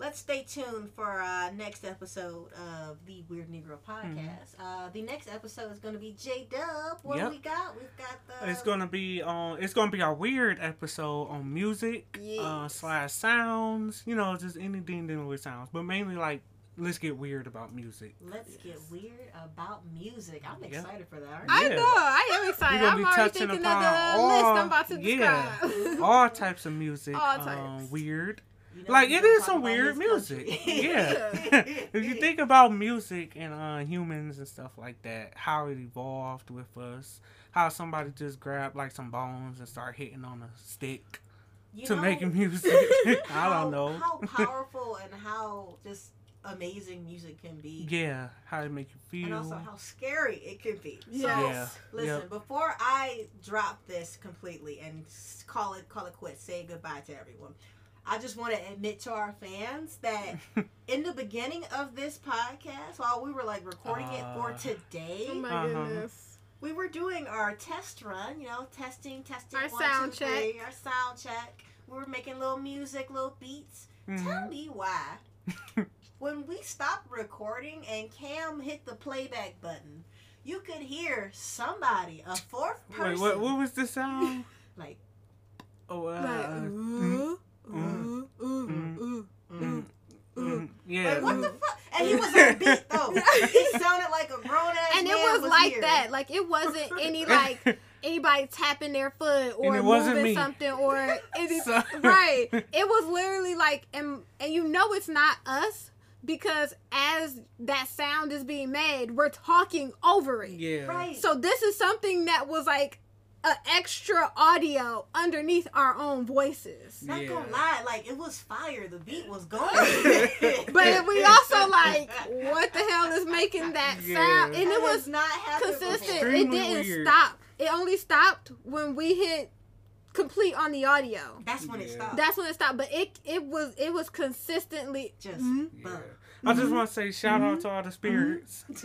let's stay tuned for our next episode of the Weird Negro podcast. Uh, the next episode is going to be J Dub. What Yep. we got? We've got the. It's gonna be on. It's gonna be our weird episode on music uh, slash sounds. You know, just anything dealing with sounds, but mainly like let's get weird about music. Let's get weird about music. I'm Yeah. excited for that. I Yeah. know. I am excited. We're gonna I'm be already touching thinking of the all- list I'm about to yeah, describe. All types of music. All um, types. weird. You know, Like it is some weird music. yeah. if you think about music and uh, humans and stuff like that, how it evolved with us, how somebody just grabbed like some bones and start hitting on a stick You to know make music. I don't know. how powerful and how just amazing music can be. Yeah, how it make you feel. And also how scary it can be. So, Yes. Yeah. listen, Yep. before I drop this completely and call it call it quits, say goodbye to everyone. I just want to admit to our fans that in the beginning of this podcast, while we were like recording it for Uh. oh today, my Uh-huh. goodness. we were doing our test run, you know, testing, testing, Our one, sound two, three, our sound check. We were making little music, little beats. Mhm. Tell me why. when we stopped recording and Cam hit the playback button, you could hear somebody, a fourth person, Wait, what, what was the sound? like, Oh, uh, Like, mm, ooh, mm, ooh, ooh, mm. ooh. mm, yeah. like, what the fuck? And he was on beat though. He sounded like a grown ass And it man was like here. that. Like it wasn't any like anybody tapping their foot or it wasn't moving me. something or any So- right. It was literally like and and you know it's not us because as that sound is being made, we're talking over it. yeah. Right. So this is something that was like a extra audio underneath our own voices. Not Yeah. gonna lie, like it was fire. The beat was going. But we also like, what the hell is making that Yeah. sound? And it was not consistent. It didn't weird. stop. It only stopped when we hit complete on the audio. That's when it stopped. That's when it stopped. But it it was it was consistently just Mhm. Yeah. I just want to say shout out to all the spirits.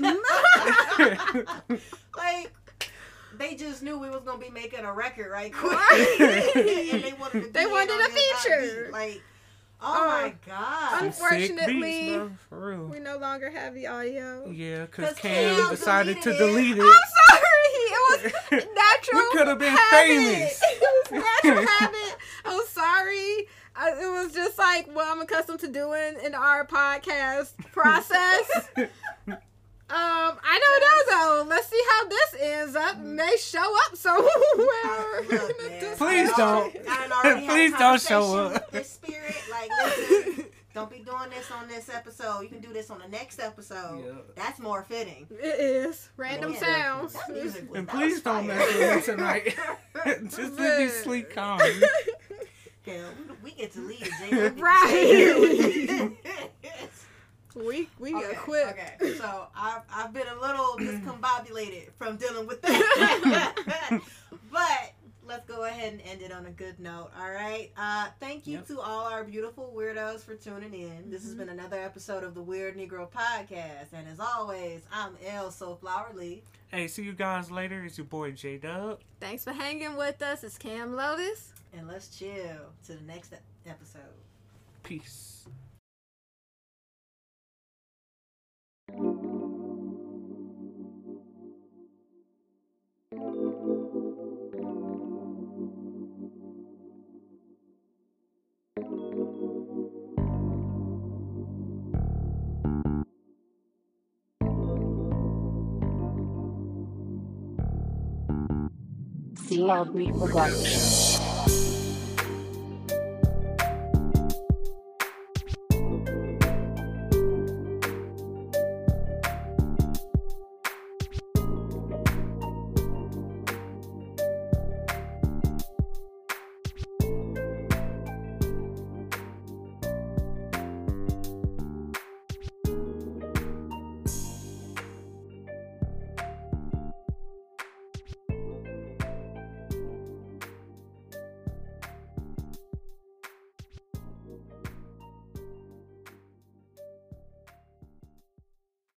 like they just knew we was gonna be making a record right quick. Right. and they wanted to They wanted a feature. beat. Like, oh Uh, my god. Some sick beats, Unfortunately, bro, for real. we no longer have the audio. Yeah, because Cam Cam decided to delete it. I'm sorry. It was natural. We could have been habit. famous. It was natural habit. I'm sorry. I, it was just like what I'm accustomed to doing in our podcast process. Um, I don't know though. Let's see how this ends up. May show up somewhere. Look, man, Please I don't. done- I done already had a Please don't show up. with This spirit, like, listen, don't be doing this on this episode. You can do this on the next episode. Yeah. That's more fitting. It is random Yeah. sounds. That music was, And please don't fire. mess with me tonight. just let me sleep calm. Yeah, we, we get to leave. Jay. Right. We we got okay, quit. Okay, so I've, I've been a little discombobulated from dealing with that. but let's go ahead and end it on a good note. All right. Uh, thank you Yep. to all our beautiful weirdos for tuning in. This has Mhm. been another episode of the Weird Negro Podcast, and as always, I'm El Soulflower Lee. Hey, see you guys later. It's your boy J Dub. Thanks for hanging with us. It's Cam Lotus. and let's chill to the next episode. Peace. CLB Production.